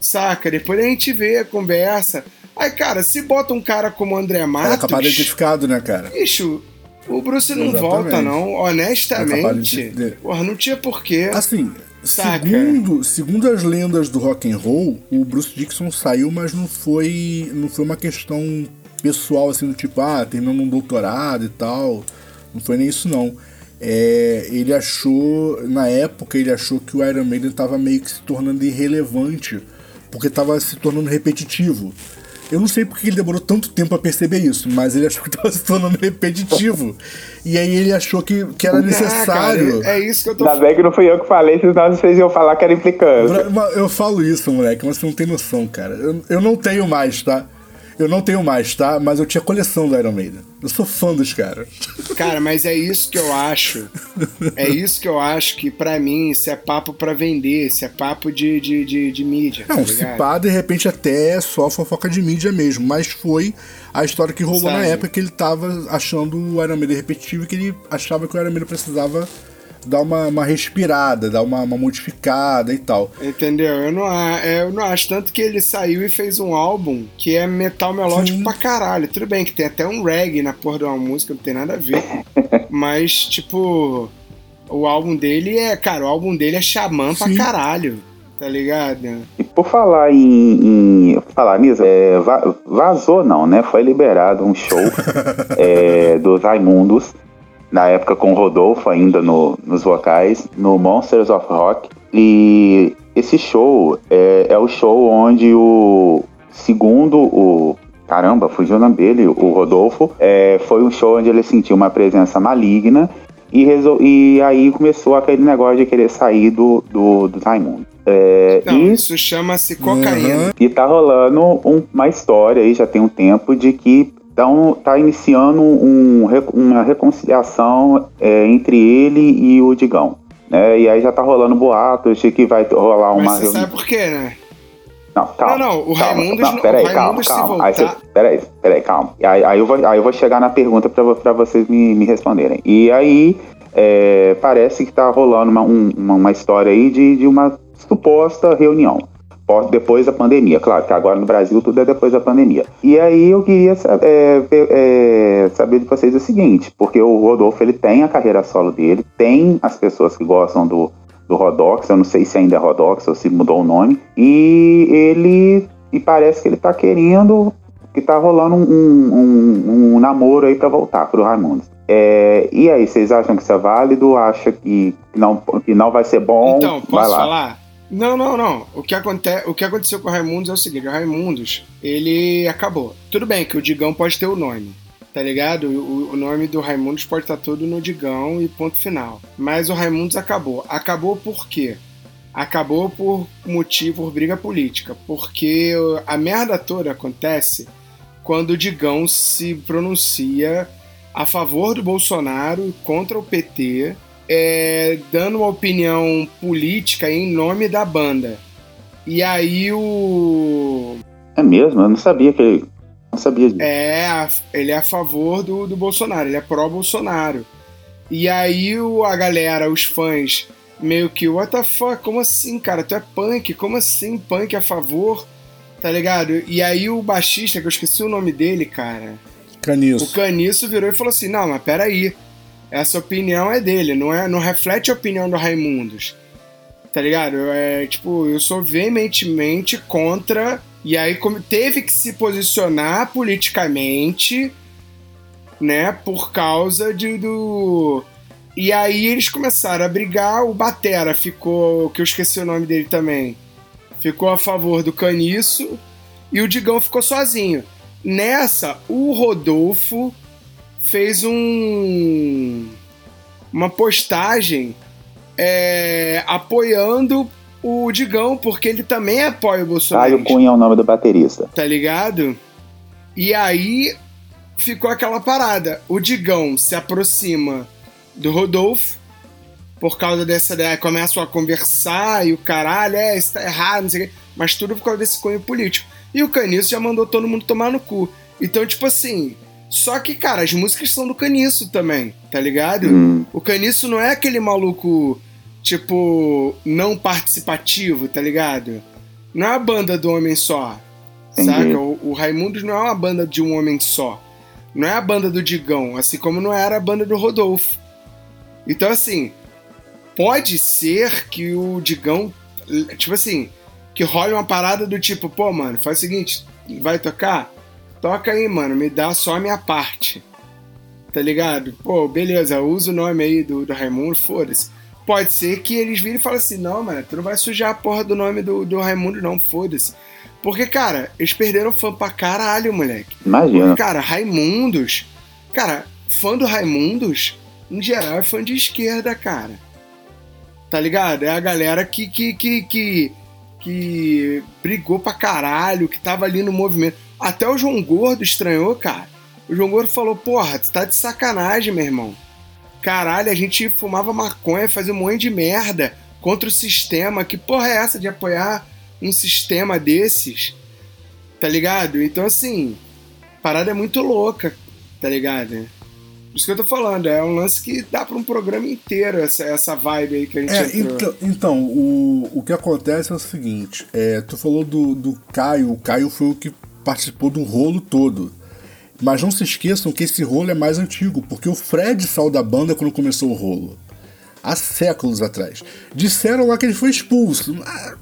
Speaker 2: Saca? Depois a gente vê, conversa. Aí, cara, se bota um cara como o André
Speaker 3: Era
Speaker 2: Matos.
Speaker 3: capaz de ter ficado, né, cara?
Speaker 2: Bicho, o Bruce não
Speaker 3: Exatamente.
Speaker 2: volta, não. Honestamente.
Speaker 3: capaz de
Speaker 2: Porra, não tinha porquê.
Speaker 3: Assim,
Speaker 2: Saca.
Speaker 3: segundo, segundo as lendas do rock and roll, o Bruce Dixon saiu, mas não foi, não foi uma questão pessoal assim do tipo, ah, terminando um doutorado e tal. Não foi nem isso não. É, ele achou, na época, ele achou que o Iron Maiden estava meio que se tornando irrelevante, porque estava se tornando repetitivo. Eu não sei porque ele demorou tanto tempo a perceber isso, mas ele achou que estava se tornando repetitivo. E aí ele achou que, que era
Speaker 2: Ah,
Speaker 3: necessário.
Speaker 2: cara, é isso que eu tô
Speaker 4: Ainda bem que não fui eu que falei, senão vocês iam falar que era implicância.
Speaker 3: Eu falo isso, moleque, mas você não tem noção, cara. Eu, eu não tenho mais, tá? Eu não tenho mais, tá? Mas eu tinha coleção do Iron Maiden. Eu sou fã dos caras.
Speaker 2: Cara, mas é isso que eu acho. É isso que eu acho que, pra mim, isso é papo pra vender, isso é papo de, de, de, de mídia.
Speaker 3: Não,
Speaker 2: tá
Speaker 3: se pá, de repente até é só fofoca de mídia mesmo. Mas foi a história que rolou na
Speaker 2: Sabe.
Speaker 3: época que ele tava achando o Iron Maiden repetitivo e que ele achava que o Iron Maiden precisava dar uma, uma respirada, dar uma, uma modificada e tal.
Speaker 2: Entendeu? Eu não, eu não acho. Tanto que ele saiu e fez um álbum que é metal melódico
Speaker 3: Sim.
Speaker 2: pra caralho. Tudo bem que tem até um reggae na porra de uma música, não tem nada a ver. Mas, tipo, o álbum dele é. Cara, o álbum dele é xamã pra
Speaker 3: Sim.
Speaker 2: caralho. Tá ligado?
Speaker 4: E por falar em, em- falar nisso, é, va- vazou não, né? Foi liberado um show é, dos Raimundos, na época com o Rodolfo ainda no- nos vocais, no Monsters of Rock. E esse show é, é o show onde o segundo o caramba, fugiu o nome dele, o Rodolfo, é, foi um show onde ele sentiu uma presença maligna e, resol- e aí começou aquele negócio de querer sair do, do, do Raimundo. É,
Speaker 2: Não,
Speaker 4: e
Speaker 2: isso chama-se cocaína.
Speaker 3: Uhum.
Speaker 4: e tá rolando um- uma história aí, já tem um tempo, de que tão, tá iniciando um uma reconciliação é, entre ele e o Digão. Né? E aí já tá rolando boatos de que vai rolar uma
Speaker 2: Mas você
Speaker 4: reunião.
Speaker 2: sabe por quê, né?
Speaker 4: Não, calma.
Speaker 2: Não, não, o
Speaker 4: calma,
Speaker 2: Raimundos
Speaker 4: Não, peraí, calma, calma. Aí
Speaker 2: voltar-
Speaker 4: cê- peraí, peraí, calma. Aí, aí, eu vou, aí eu vou chegar na pergunta pra vocês me, me responderem. E aí, é, parece que tá rolando uma, um- uma, uma história aí de, de uma suposta reunião. Depois da pandemia, claro que agora no Brasil tudo é depois da pandemia. E aí eu queria é, é, saber de vocês o seguinte, porque o Rodolfo ele tem a carreira solo dele, tem as pessoas que gostam do, do Rodox, eu não sei se ainda é Rodox ou se mudou o nome, e ele e parece que ele tá querendo que tá rolando um, um- um namoro aí pra voltar pro Raimundos. É, e aí, vocês acham que isso é válido? Acha que não, que não vai ser bom?
Speaker 2: Então, posso falar? Não, não, não. O que, aconte... o que aconteceu com o Raimundos é o seguinte: o Raimundos, ele acabou. Tudo bem que o Digão pode ter o nome, tá ligado? O, o nome do Raimundos pode estar todo no Digão e ponto final. Mas o Raimundos acabou. Acabou por quê? Acabou por motivo, por briga política. Porque a merda toda acontece quando o Digão se pronuncia a favor do Bolsonaro e contra o PT é, dando uma opinião política em nome da banda. E aí o.
Speaker 4: É mesmo? Eu não sabia que ele. Não sabia disso.
Speaker 2: É, ele é a favor do, do Bolsonaro, ele é pró-Bolsonaro. E aí o, a galera, os fãs, meio que, what the fuck, como assim, cara? Tu é punk, como assim punk a favor? Tá ligado? E aí o baixista, que eu esqueci o nome dele, cara. O
Speaker 3: Caniço.
Speaker 2: Caniço virou e falou assim: não, mas peraí. Essa opinião é dele, não, é, não reflete a opinião do Raimundos. Tá ligado? É, tipo, eu sou veementemente contra. E aí como teve que se posicionar politicamente né? Por causa de, do. E aí eles começaram a brigar. O Batera ficou. que eu esqueci o nome dele também. Ficou a favor do Caniço. E o Digão ficou sozinho. Nessa, o Rodolfo fez um. uma postagem é, apoiando o Digão, porque ele também apoia o Bolsonaro.
Speaker 4: Caio Cunha é o nome do baterista.
Speaker 2: Tá ligado? E aí ficou aquela parada. O Digão se aproxima do Rodolfo por causa dessa ideia. Começam a conversar e o caralho, é, isso tá errado, não sei o quê. Mas tudo por causa desse cunho político. E o Caniço já mandou todo mundo tomar no cu. Então, tipo assim. Só que, cara, as músicas são do Caniço também, tá ligado?
Speaker 4: Hum.
Speaker 2: O Caniço não é aquele maluco, tipo, não participativo, tá ligado? Não é a banda do homem só.
Speaker 4: Entendi.
Speaker 2: Saca? O, o Raimundos não é uma banda de um homem só. Não é a banda do Digão, assim como não era a banda do Rodolfo. Então, assim, pode ser que o Digão, tipo assim, que role uma parada do tipo, pô, mano, faz o seguinte, vai tocar? Toca aí, mano, me dá só a minha parte. Tá ligado? Pô, beleza, usa o nome aí do, do Raimundo, foda-se. Pode ser que eles virem e falem assim, não, mano, tu não vai sujar a porra do nome do, do Raimundo, não, foda-se. Porque, cara, eles perderam fã pra caralho, moleque.
Speaker 4: Imagina.
Speaker 2: Porque, cara, Raimundos. Cara, fã do Raimundos, em geral, é fã de esquerda, cara. Tá ligado? É a galera que, que, que, que, que brigou pra caralho, que tava ali no movimento. Até o João Gordo estranhou, cara. O João Gordo falou: Porra, tu tá de sacanagem, meu irmão. Caralho, a gente fumava maconha, fazia um monte de merda contra o sistema. Que porra é essa de apoiar um sistema desses? Tá ligado? Então, assim, parada é muito louca, tá ligado? Por isso que eu tô falando, é um lance que dá pra um programa inteiro, essa, essa vibe aí que a gente
Speaker 3: É,
Speaker 2: entrou.
Speaker 3: então, então o, o que acontece é o seguinte: é, tu falou do, do Caio, o Caio foi o que participou do rolo todo. Mas não se esqueçam que esse rolo é mais antigo, porque o Fred saiu da banda quando começou o rolo. Há séculos atrás. Disseram lá que ele foi expulso. Ah,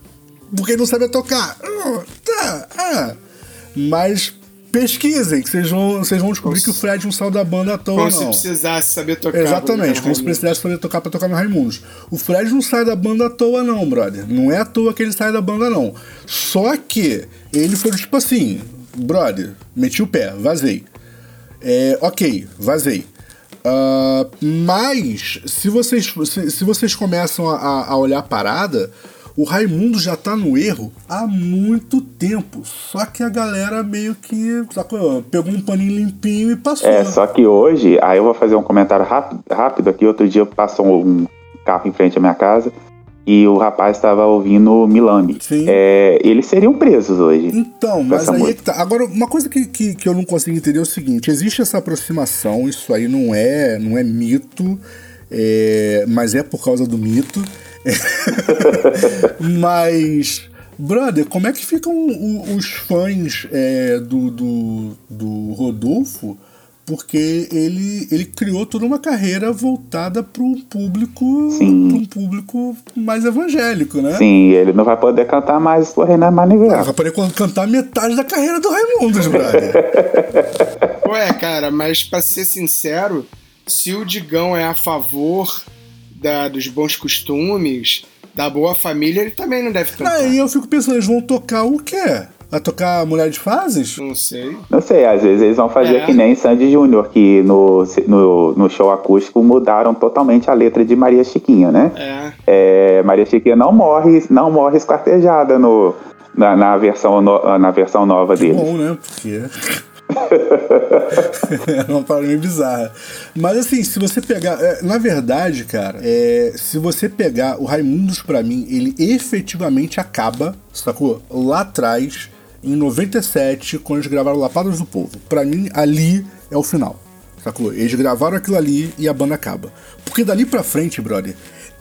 Speaker 3: porque ele não sabia tocar. Ah, tá, ah. Mas pesquisem, que vocês vão, vocês vão descobrir que o Fred não saiu da banda à toa,
Speaker 2: Como
Speaker 3: não.
Speaker 2: se precisasse saber tocar.
Speaker 3: Exatamente, como se precisasse fazer tocar pra tocar no Raimundos. O Fred não sai da banda à toa, não, brother. Não é à toa que ele sai da banda, não. Só que ele foi tipo assim, brother, meti o pé, vazei. É, ok, vazei. Ah, mas, se vocês, se, se vocês começam a, a olhar a parada, o Raimundo já tá no erro há muito tempo. Só que a galera meio que sacou? pegou um paninho limpinho e passou.
Speaker 4: É, só que hoje, aí eu vou fazer um comentário rápido, rápido aqui. Outro dia passou um carro em frente à minha casa e o rapaz estava ouvindo Milame.
Speaker 3: Sim.
Speaker 4: É, eles seriam presos hoje.
Speaker 3: Então, mas aí é que tá. Agora, uma coisa que, que, que eu não consigo entender é o seguinte: existe essa aproximação, isso aí não é, não é mito, é, mas é por causa do mito. mas, brother, como é que ficam os fãs é, do, do, do Rodolfo? Porque ele, ele criou toda uma carreira voltada para um público, um público mais evangélico, né?
Speaker 4: Sim, ele não vai poder cantar mais o Renan
Speaker 3: Ah,
Speaker 4: Manivel.
Speaker 3: vai poder cantar metade da carreira do Raimundos, brother.
Speaker 2: Ué, cara, mas pra ser sincero, se o Digão é a favor da- dos bons costumes, da boa família, ele também não deve cantar.
Speaker 3: Aí eu fico pensando, eles vão tocar o quê? Vai tocar Mulher de Fases?
Speaker 2: Não sei.
Speaker 4: Não sei, às vezes eles vão fazer
Speaker 2: É.
Speaker 4: que nem Sandy Júnior, que no, no, no show acústico mudaram totalmente a letra de Maria Chiquinha, né?
Speaker 2: É.
Speaker 4: É, Maria Chiquinha não morre, não morre esquartejada no, na, na versão no- na versão nova deles.
Speaker 3: Bom, né? Porque. é uma parada meio bizarra. Mas assim, se você pegar. é, na verdade, cara, é, se você pegar o Raimundos, pra mim, ele efetivamente acaba, sacou? Lá atrás, em 97, quando eles gravaram Lapadas do Povo. Pra mim, ali é o final. Sacou? Eles gravaram aquilo ali e a banda acaba. Porque dali pra frente, brother,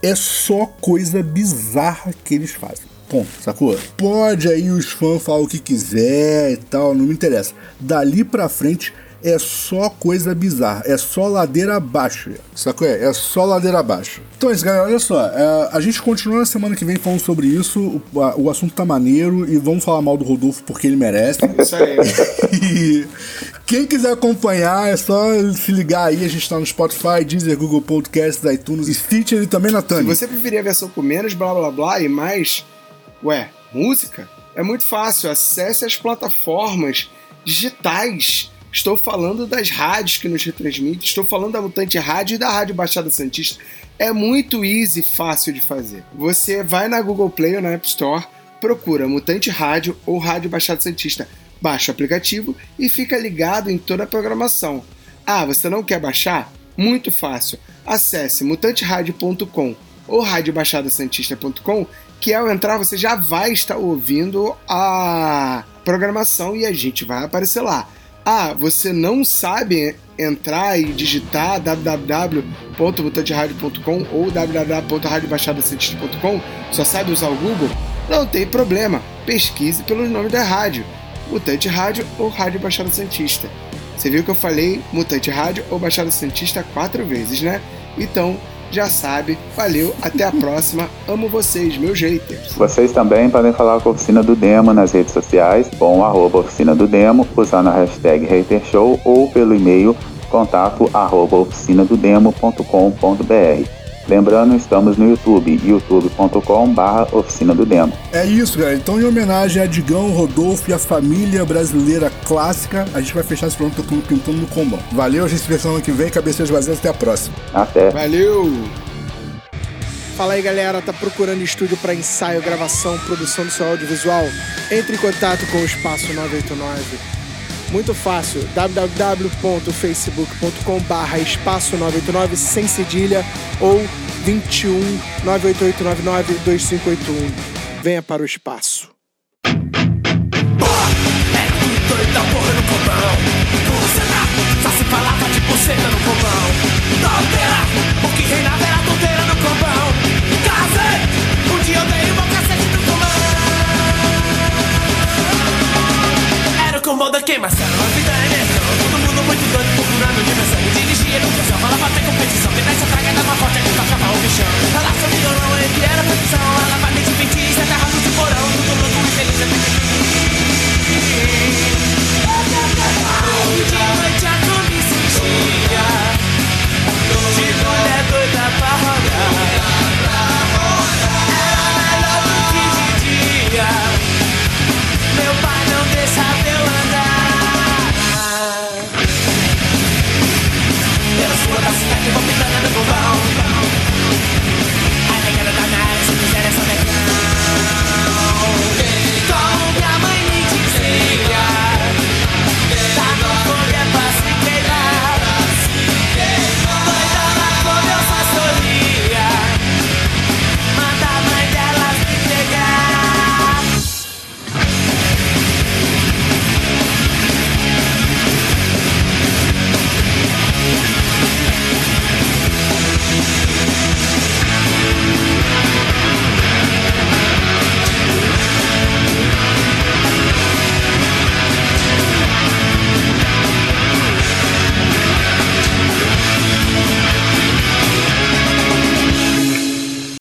Speaker 3: é só coisa bizarra que eles fazem. Ponto, sacou? Pode aí os fãs falar o que quiser e tal, não me interessa. Dali pra frente é só coisa bizarra, é só ladeira abaixo, sacou? É, é só ladeira abaixo. Então é isso, galera, olha só, é, a gente continua na semana que vem falando sobre isso, o, a- o assunto tá maneiro e vamos falar mal do Rodolfo porque ele merece.
Speaker 2: Isso aí.
Speaker 3: e, Quem quiser acompanhar, é só se ligar aí. A gente tá no Spotify, Deezer, Google Podcasts, iTunes, Stitcher e também na
Speaker 2: Se
Speaker 3: Tânia.
Speaker 2: você preferir a versão com menos blá blá blá e mais, ué, música, é muito fácil. Acesse as plataformas digitais. Estou falando das rádios que nos retransmitem, estou falando da Mutante Rádio e da Rádio Baixada Santista. É muito easy, fácil de fazer. Você vai na Google Play ou na App Store, procura Mutante Rádio ou Rádio Baixada Santista, baixa o aplicativo e fica ligado em toda a programação. Ah, você não quer baixar? Muito fácil. Acesse mutanteradio.com ou radiobaixadasantista.com que ao entrar você já vai estar ouvindo a programação e a gente vai aparecer lá. Ah, você não sabe entrar e digitar www.mutanteradio.com ou www.radiobaixadasantista.com, só sabe usar o Google? Não tem problema, pesquise pelos nomes da rádio, Mutante Rádio ou Rádio Baixada Santista. Você viu que eu falei Mutante Rádio ou Baixada Santista quatro vezes, né? Então, já sabe. Valeu, até a próxima. Amo vocês, meus haters.
Speaker 4: Vocês também podem falar com a Oficina do Demo nas redes sociais, com arroba Oficina do Demo, usando a hashtag HaterShow ou pelo e-mail contato arroba oficinadodemo.com.br. Lembrando, estamos no YouTube, youtube.com barra Oficina do Demo.
Speaker 3: É isso, galera. Então, em homenagem a Digão, Rodolfo e a família brasileira clássica, a gente vai fechar esse programa tocando pintando no combão. Valeu, a gente se vê semana que vem. Cabeças vazias, até a próxima.
Speaker 4: Até!
Speaker 2: Valeu!
Speaker 5: Fala aí galera, tá procurando estúdio para ensaio, gravação, produção do seu audiovisual? Entre em contato com o Espaço 989. Muito fácil, www.facebook.com barra espaço 989 sem cedilha ou 21 98899 2581. Venha para o espaço.
Speaker 6: doida porra no só se falava de no Era o combão da queimação, a vida é imersão Todo mundo muito doido procurando dimensão Dirigia no céu, falava ter competição Pensa traga dava forte, que tocava o bichão. Ela só virou não, ele era profissão Ela vai me divertir,